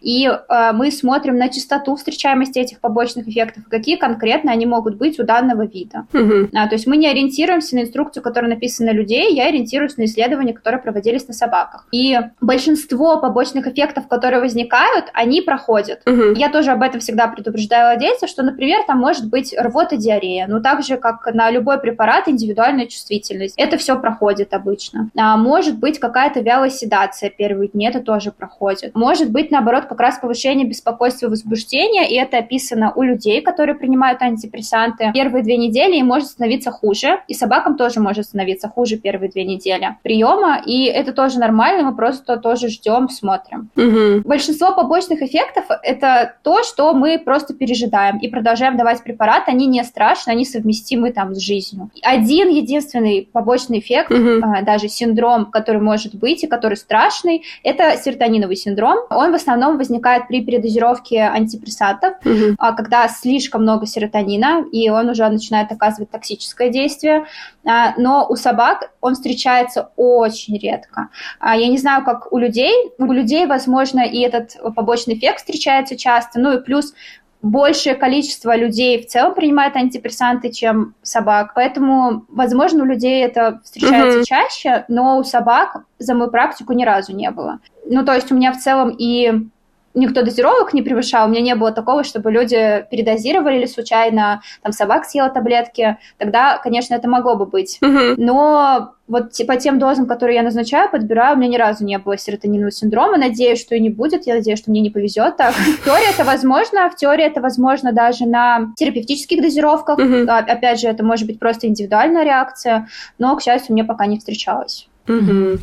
Speaker 3: и э, мы смотрим на частоту встречаемости этих побочных эффектов, какие конкретно они могут быть у данного вида. Угу. А, то есть мы не ориентируемся на инструкцию, которая написана на людей, я ориентируюсь на исследования, которые проводились на собаках. И большинство побочных эффектов, которые возникают, они проходят. Угу. Я тоже об этом всегда предупреждаю владельцев, что, например, там может быть рвота, диарея, ну так же, как на любой препарат, индивидуальная чувствительность. Это все проходит обычно. А, может быть какая-то вялая седация первые дни, это тоже проходит. Может быть, наоборот, как раз повышение беспокойства и возбуждения, и это описано у людей, которые принимают антидепрессанты. Первые две недели им может становиться хуже, и собакам тоже может становиться хуже первые две недели приема, и это тоже нормально, мы просто тоже ждем, смотрим. Угу. Большинство побочных эффектов — это то, что мы просто пережидаем и продолжаем давать препараты, они не страшны, они совместимы там с жизнью. Один единственный побочный эффект, угу. даже синдром, который может быть и который страшный, это серотониновый синдром. Он в основном возникает при передозировке антидепрессантов, угу. а, когда слишком много серотонина, и он уже начинает оказывать токсическое действие. А, но у собак он встречается очень редко. А, я не знаю, как у людей. У людей, возможно, и этот побочный эффект встречается часто. Ну и плюс большее количество людей в целом принимает антидепрессанты, чем собак. Поэтому, возможно, у людей это встречается mm-hmm. чаще, но у собак за мою практику ни разу не было. Ну, то есть у меня в целом и никто дозировок не превышал, у меня не было такого, чтобы люди передозировали или случайно там собак съела таблетки, тогда, конечно, это могло бы быть. Угу. Но вот по тем дозам, которые я назначаю, подбираю, у меня ни разу не было серотонинового синдрома. Надеюсь, что и не будет. Я надеюсь, что мне не повезет так. В теории это возможно. В теории это возможно даже на терапевтических дозировках. Угу. Опять же, это может быть просто индивидуальная реакция. Но, к счастью, мне пока не встречалось.
Speaker 1: Угу.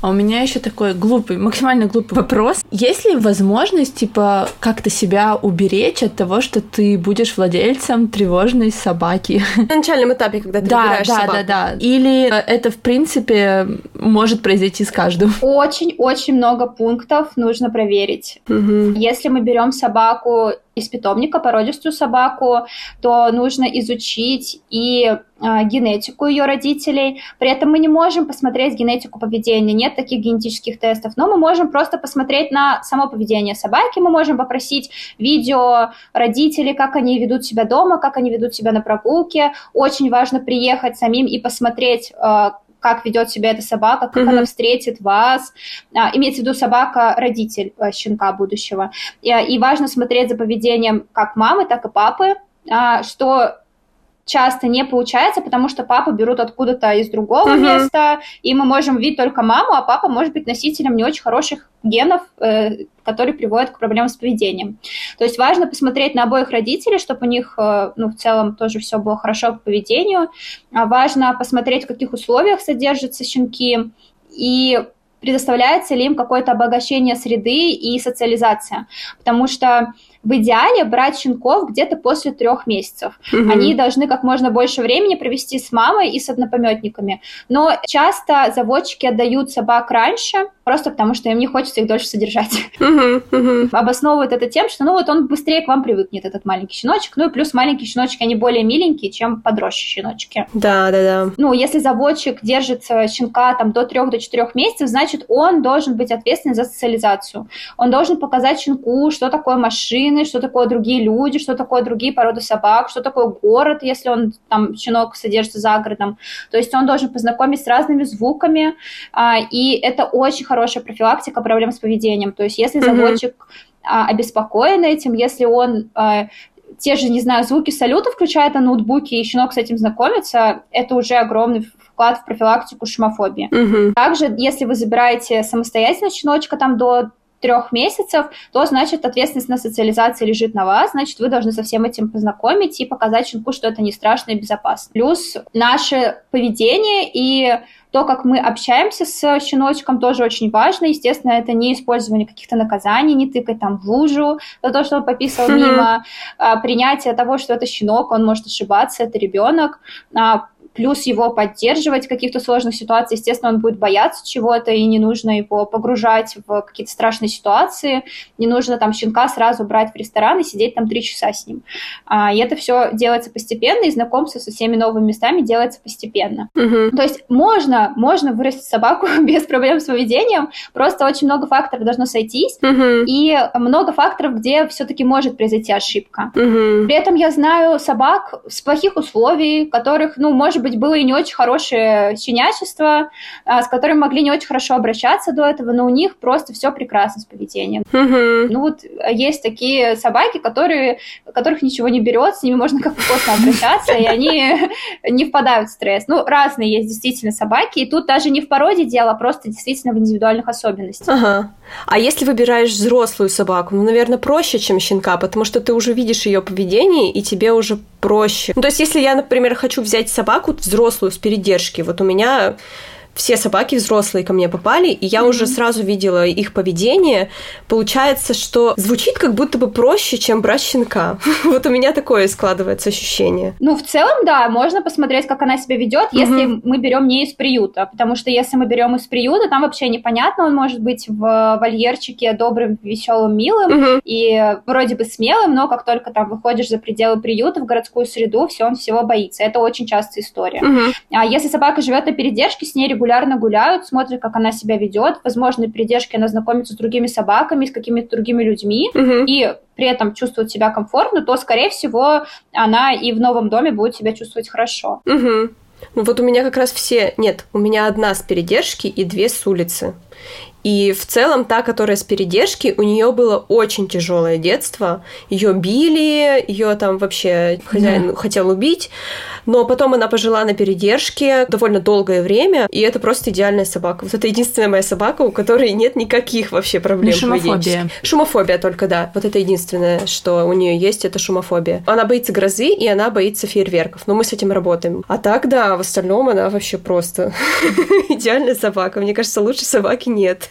Speaker 2: А у меня еще такой глупый, максимально глупый вопрос. Есть ли возможность, типа, как-то себя уберечь от того, что ты будешь владельцем тревожной собаки?
Speaker 1: На начальном этапе, когда ты
Speaker 2: да,
Speaker 1: выбираешь
Speaker 2: да,
Speaker 1: собаку.
Speaker 2: Да, да, да. Или это, в принципе, может произойти с каждым?
Speaker 3: Очень-очень много пунктов нужно проверить.
Speaker 1: Угу.
Speaker 3: Если мы берем собаку из питомника, породистую собаку, то нужно изучить и э, генетику ее родителей. При этом мы не можем посмотреть генетику поведения, нет таких генетических тестов, но мы можем просто посмотреть на само поведение собаки, мы можем попросить видео родителей, как они ведут себя дома, как они ведут себя на прогулке. Очень важно приехать самим и посмотреть, э, как ведет себя эта собака, как mm-hmm. она встретит вас. А, имеется в виду собака, родитель а, щенка будущего. И, и важно смотреть за поведением как мамы, так и папы, а, что часто не получается, потому что папу берут откуда-то из другого uh-huh. места, и мы можем видеть только маму, а папа может быть носителем не очень хороших генов, э, которые приводят к проблемам с поведением. То есть важно посмотреть на обоих родителей, чтобы у них, э, ну, в целом тоже все было хорошо по поведению. А важно посмотреть, в каких условиях содержатся щенки, и предоставляется ли им какое-то обогащение среды и социализация. Потому что в идеале брать щенков где-то после трех месяцев. Угу. Они должны как можно больше времени провести с мамой и с однопометниками. Но часто заводчики отдают собак раньше, просто потому что им не хочется их дольше содержать.
Speaker 1: Угу, угу.
Speaker 3: Обосновывают это тем, что ну вот он быстрее к вам привыкнет, этот маленький щеночек. Ну и плюс маленькие щеночки, они более миленькие, чем подросшие щеночки.
Speaker 1: Да, да, да.
Speaker 3: Ну, если заводчик держит щенка там до трех, до четырех месяцев, значит, он должен быть ответственен за социализацию. Он должен показать щенку, что такое машина, машины, что такое другие люди, что такое другие породы собак, что такое город, если он там щенок содержится за городом. То есть он должен познакомить с разными звуками, а, и это очень хорошая профилактика проблем с поведением. То есть если заводчик а, обеспокоен этим, если он а, те же, не знаю, звуки салюта включает на ноутбуке, и щенок с этим знакомится, это уже огромный вклад в профилактику шумофобии.
Speaker 1: Угу.
Speaker 3: Также, если вы забираете самостоятельно щеночка там до трех месяцев, то, значит, ответственность на социализацию лежит на вас, значит, вы должны со всем этим познакомить и показать щенку, что это не страшно и безопасно. Плюс наше поведение и то, как мы общаемся с щеночком, тоже очень важно. Естественно, это не использование каких-то наказаний, не тыкать там в лужу за то, что он пописал мимо, а, принятие того, что это щенок, он может ошибаться, это ребенок, а, плюс его поддерживать в каких-то сложных ситуациях. Естественно, он будет бояться чего-то, и не нужно его погружать в какие-то страшные ситуации. Не нужно там щенка сразу брать в ресторан и сидеть там три часа с ним. А, и это все делается постепенно, и знакомство со всеми новыми местами делается постепенно.
Speaker 1: Угу.
Speaker 3: То есть можно, можно вырастить собаку без проблем с поведением, просто очень много факторов должно сойтись,
Speaker 1: угу.
Speaker 3: и много факторов, где все-таки может произойти ошибка.
Speaker 1: Угу.
Speaker 3: При этом я знаю собак с плохих условий, которых, ну, может может быть, было и не очень хорошее щенячество, а, с которым могли не очень хорошо обращаться до этого, но у них просто все прекрасно с поведением.
Speaker 1: Угу.
Speaker 3: Ну вот есть такие собаки, которые, которых ничего не берет, с ними можно как угодно обращаться, и они не впадают в стресс. Ну, разные есть действительно собаки, и тут даже не в породе дело, а просто действительно в индивидуальных особенностях.
Speaker 1: Ага. А если выбираешь взрослую собаку, ну, наверное, проще, чем щенка, потому что ты уже видишь ее поведение, и тебе уже проще. Ну, то есть, если я, например, хочу взять собаку взрослую с передержки, вот у меня все собаки взрослые ко мне попали, и я mm-hmm. уже сразу видела их поведение. Получается, что звучит как будто бы проще, чем брать щенка. вот у меня такое складывается ощущение.
Speaker 3: Ну, в целом, да, можно посмотреть, как она себя ведет, mm-hmm. если мы берем не из приюта. Потому что если мы берем из приюта, там вообще непонятно, он может быть в вольерчике добрым, веселым, милым
Speaker 1: mm-hmm.
Speaker 3: и вроде бы смелым, но как только там выходишь за пределы приюта в городскую среду, все он всего боится. Это очень частая история.
Speaker 1: Mm-hmm.
Speaker 3: А если собака живет на передержке, с ней регулярно гуляют, смотрят, как она себя ведет. Возможно, при придержке она знакомится с другими собаками, с какими-то другими людьми,
Speaker 1: угу.
Speaker 3: и при этом чувствует себя комфортно, то, скорее всего, она и в новом доме будет себя чувствовать хорошо.
Speaker 1: Угу. Ну вот у меня как раз все... Нет, у меня одна с передержки и две с улицы. И в целом та, которая с передержки, у нее было очень тяжелое детство. Ее били, ее там вообще хозяин yeah. хотел убить. Но потом она пожила на передержке довольно долгое время, и это просто идеальная собака. Вот это единственная моя собака, у которой нет никаких вообще проблем.
Speaker 2: шумофобия.
Speaker 1: Шумофобия только, да. Вот это единственное, что у нее есть, это шумофобия. Она боится грозы, и она боится фейерверков. Но мы с этим работаем. А так, да, в остальном она вообще просто идеальная собака. Мне кажется, лучше собаки нет.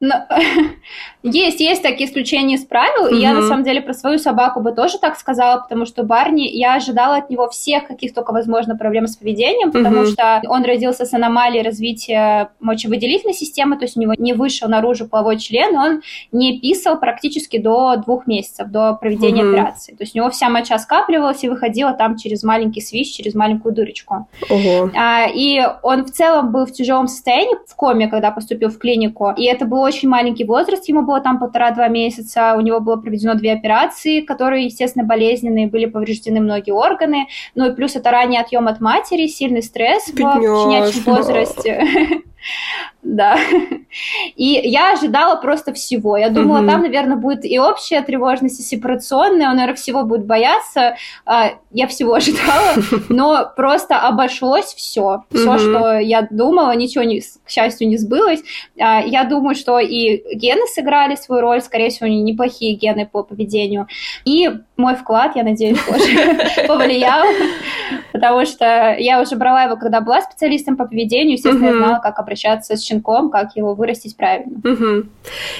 Speaker 3: Но, есть, есть такие исключения из правил, угу. и я на самом деле про свою собаку бы тоже так сказала, потому что Барни, я ожидала от него всех каких только возможно проблем с поведением, потому угу. что он родился с аномалией развития мочевыделительной системы, то есть у него не вышел наружу половой член, он не писал практически до двух месяцев, до проведения угу. операции. То есть у него вся моча скапливалась и выходила там через маленький свищ, через маленькую дырочку. Угу. А, и он в целом был в тяжелом состоянии, в коме, когда поступил в клинику, и это был очень маленький возраст, ему было там полтора-два месяца, у него было проведено две операции, которые, естественно, болезненные, были повреждены многие органы, ну и плюс это ранний отъем от матери, сильный стресс Бедняжка. в щенячьем возрасте. Да. И я ожидала просто всего. Я думала, там, наверное, будет и общая тревожность, и сепарационная. Он, наверное, всего будет бояться. А, я всего ожидала, но просто обошлось все. Все, что я думала, ничего, не, к счастью, не сбылось. А, я думаю, что и гены сыграли свою роль. Скорее всего, они неплохие гены по поведению. И мой вклад, я надеюсь, тоже повлиял. Потому что я уже брала его, когда была специалистом по поведению. Естественно, я знала, как обращаться с щенком, как его вырастить правильно.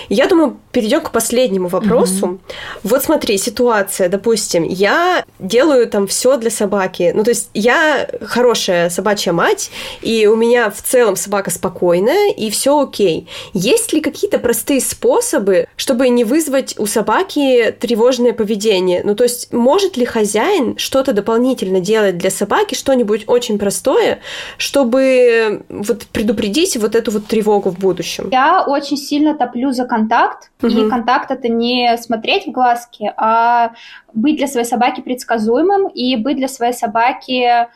Speaker 1: Я думаю, перейдем к последнему вопросу. Вот смотри, ситуация, допустим, я делаю там все для собаки. Ну, то есть я хорошая собачья мать, и у меня в целом собака спокойная, и все окей. Есть ли какие-то простые способы, чтобы не вызвать у собаки тревожное поведение? Ну, то есть, может ли хозяин что-то дополнительно делать для собаки, что-нибудь очень простое, чтобы вот предупредить вот эту вот тревогу в будущем?
Speaker 3: Я очень сильно топлю за контакт. Угу. И контакт это не смотреть в глазки, а быть для своей собаки предсказуемым и быть для своей собаки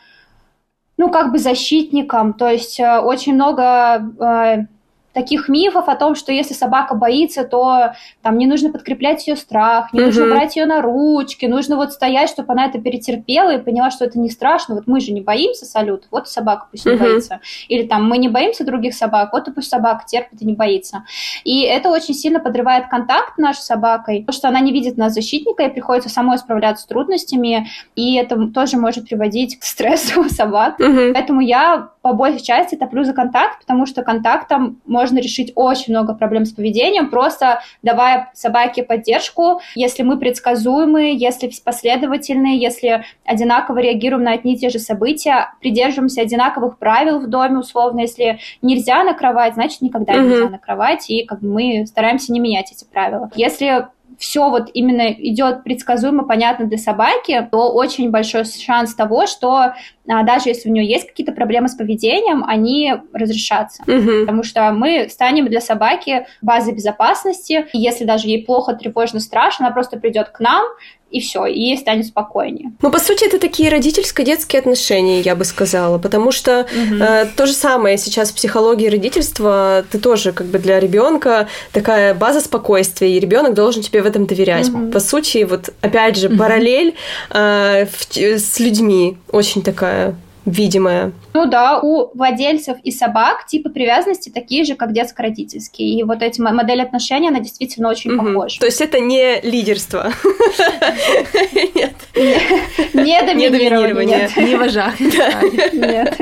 Speaker 3: ну, как бы защитником. То есть э, очень много э, таких мифов о том, что если собака боится, то там не нужно подкреплять ее страх, не угу. нужно брать ее на ручки, нужно вот стоять, чтобы она это перетерпела и поняла, что это не страшно. Вот мы же не боимся салют, вот собака пусть не угу. боится. Или там мы не боимся других собак, вот и пусть собака терпит и не боится. И это очень сильно подрывает контакт нашей собакой, потому что она не видит нас защитника и приходится самой справляться с трудностями, и это тоже может приводить к стрессу у собак. Угу. Поэтому я по большей части топлю за контакт, потому что контактом можно решить очень много проблем с поведением, просто давая собаке поддержку, если мы предсказуемые, если последовательные, если одинаково реагируем на одни и те же события, придерживаемся одинаковых правил в доме, условно, если нельзя на кровать, значит, никогда mm-hmm. нельзя на кровать, и как бы мы стараемся не менять эти правила. Если все вот именно идет предсказуемо, понятно для собаки, то очень большой шанс того, что а, даже если у нее есть какие-то проблемы с поведением, они разрешатся. Угу. Потому что мы станем для собаки базой безопасности. И если даже ей плохо, тревожно, страшно, она просто придет к нам, и все, и ей станет спокойнее.
Speaker 1: Ну, по сути, это такие родительско-детские отношения, я бы сказала, потому что угу. э, то же самое сейчас в психологии родительства, ты тоже как бы для ребенка такая база спокойствия, и ребенок должен тебе в этом доверять. Угу. По сути, вот опять же, угу. параллель э, в, с людьми очень такая видимая.
Speaker 3: Ну да, у владельцев и собак типы привязанности такие же, как детско-родительские. И вот эти модели отношений, она действительно очень угу. похожа.
Speaker 1: То есть это не лидерство?
Speaker 3: Нет. Не доминирование.
Speaker 2: Не вожак.
Speaker 3: Нет.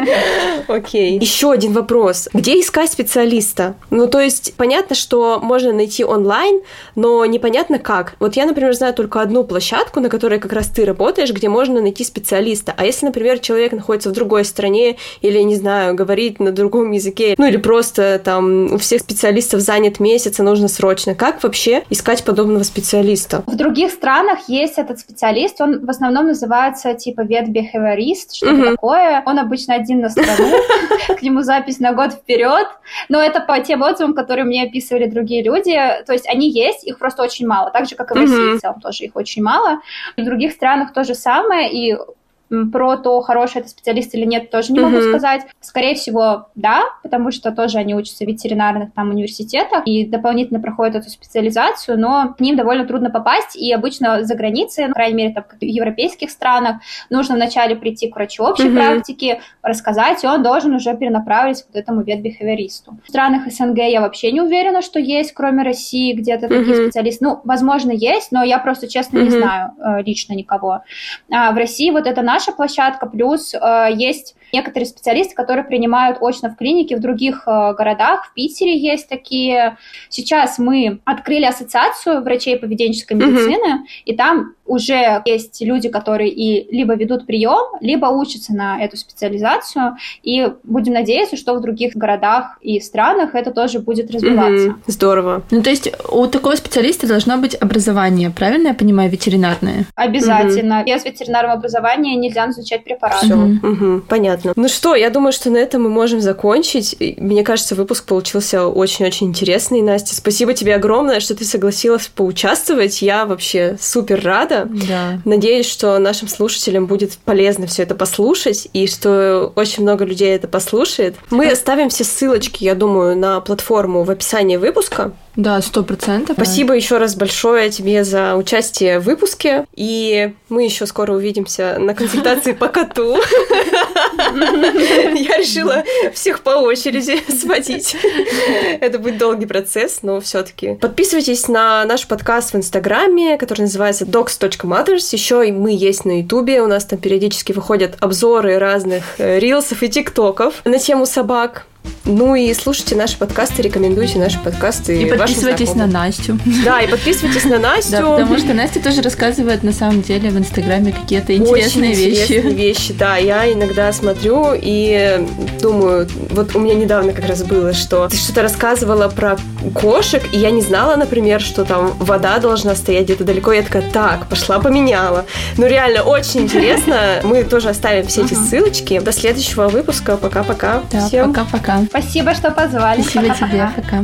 Speaker 1: Окей. Еще один вопрос. Где искать специалиста? Ну, то есть, понятно, что можно найти онлайн, но непонятно как. Вот я, например, знаю только одну площадку, на которой как раз ты работаешь, где можно найти специалиста. А если, например, человек находится в другой стране или, не знаю, говорит на другом языке, ну или просто там у всех специалистов занят месяц, и нужно срочно. Как вообще искать подобного специалиста?
Speaker 3: В других странах есть этот специалист, он в основном называется типа ветбихевиорист, что-то такое. Он обычно один на страну, к нему запись на год вперед, но это по тем отзывам, которые мне описывали другие люди, то есть они есть, их просто очень мало, так же, как и в России в целом тоже их очень мало. В других странах то же самое, и Про то, хороший это специалист или нет, тоже не mm-hmm. могу сказать. Скорее всего, да, потому что тоже они учатся в ветеринарных там университетах и дополнительно проходят эту специализацию, но к ним довольно трудно попасть, и обычно за границей, по крайней мере, там, в европейских странах, нужно вначале прийти к врачу общей mm-hmm. практики, рассказать, и он должен уже перенаправить вот этому ветбихевиористу. В странах СНГ я вообще не уверена, что есть, кроме России, где-то mm-hmm. такие специалисты. Ну, возможно, есть, но я просто, честно, mm-hmm. не знаю э, лично никого. А в России вот это наша площадка, плюс э, есть некоторые специалисты, которые принимают очно в клинике в других э, городах. В Питере есть такие. Сейчас мы открыли ассоциацию врачей поведенческой медицины, mm-hmm. и там уже есть люди, которые и либо ведут прием, либо учатся на эту специализацию, и будем надеяться, что в других городах и странах это тоже будет развиваться. Mm-hmm.
Speaker 1: Здорово.
Speaker 2: Ну, то есть у такого специалиста должно быть образование, правильно я понимаю, ветеринарное?
Speaker 3: Обязательно. Mm-hmm. Без ветеринарного образования нельзя изучать препараты.
Speaker 1: Все, mm-hmm. mm-hmm. Понятно. Ну что, я думаю, что на этом мы можем закончить. Мне кажется, выпуск получился очень-очень интересный, Настя. Спасибо тебе огромное, что ты согласилась поучаствовать. Я вообще супер рада.
Speaker 2: Да.
Speaker 1: Надеюсь, что нашим слушателям будет полезно все это послушать, и что очень много людей это послушает. Мы оставим все ссылочки, я думаю, на платформу в описании выпуска.
Speaker 2: Да, сто процентов.
Speaker 1: Спасибо еще раз большое тебе за участие в выпуске. И мы еще скоро увидимся на консультации по коту. Я решила всех по очереди сводить. Это будет долгий процесс, но все-таки. Подписывайтесь на наш подкаст в Инстаграме, который называется docs.matters. Еще и мы есть на Ютубе. У нас там периодически выходят обзоры разных э, рилсов и тиктоков на тему собак. Ну и слушайте наши подкасты, рекомендуйте наши подкасты.
Speaker 2: И подписывайтесь на Настю.
Speaker 1: Да, и подписывайтесь на Настю. Да,
Speaker 2: потому что Настя тоже рассказывает на самом деле в Инстаграме какие-то интересные
Speaker 1: Очень
Speaker 2: вещи.
Speaker 1: Интересные вещи, да. Я иногда смотрю и думаю, вот у меня недавно как раз было, что ты что-то рассказывала про кошек, и я не знала, например, что там вода должна стоять где-то далеко. Я такая, так, пошла поменяла. Ну реально, очень интересно. Мы тоже оставим все эти ссылочки. До следующего выпуска. Пока-пока.
Speaker 2: Да, пока-пока.
Speaker 3: Спасибо, что позвали.
Speaker 2: Спасибо тебе. Пока.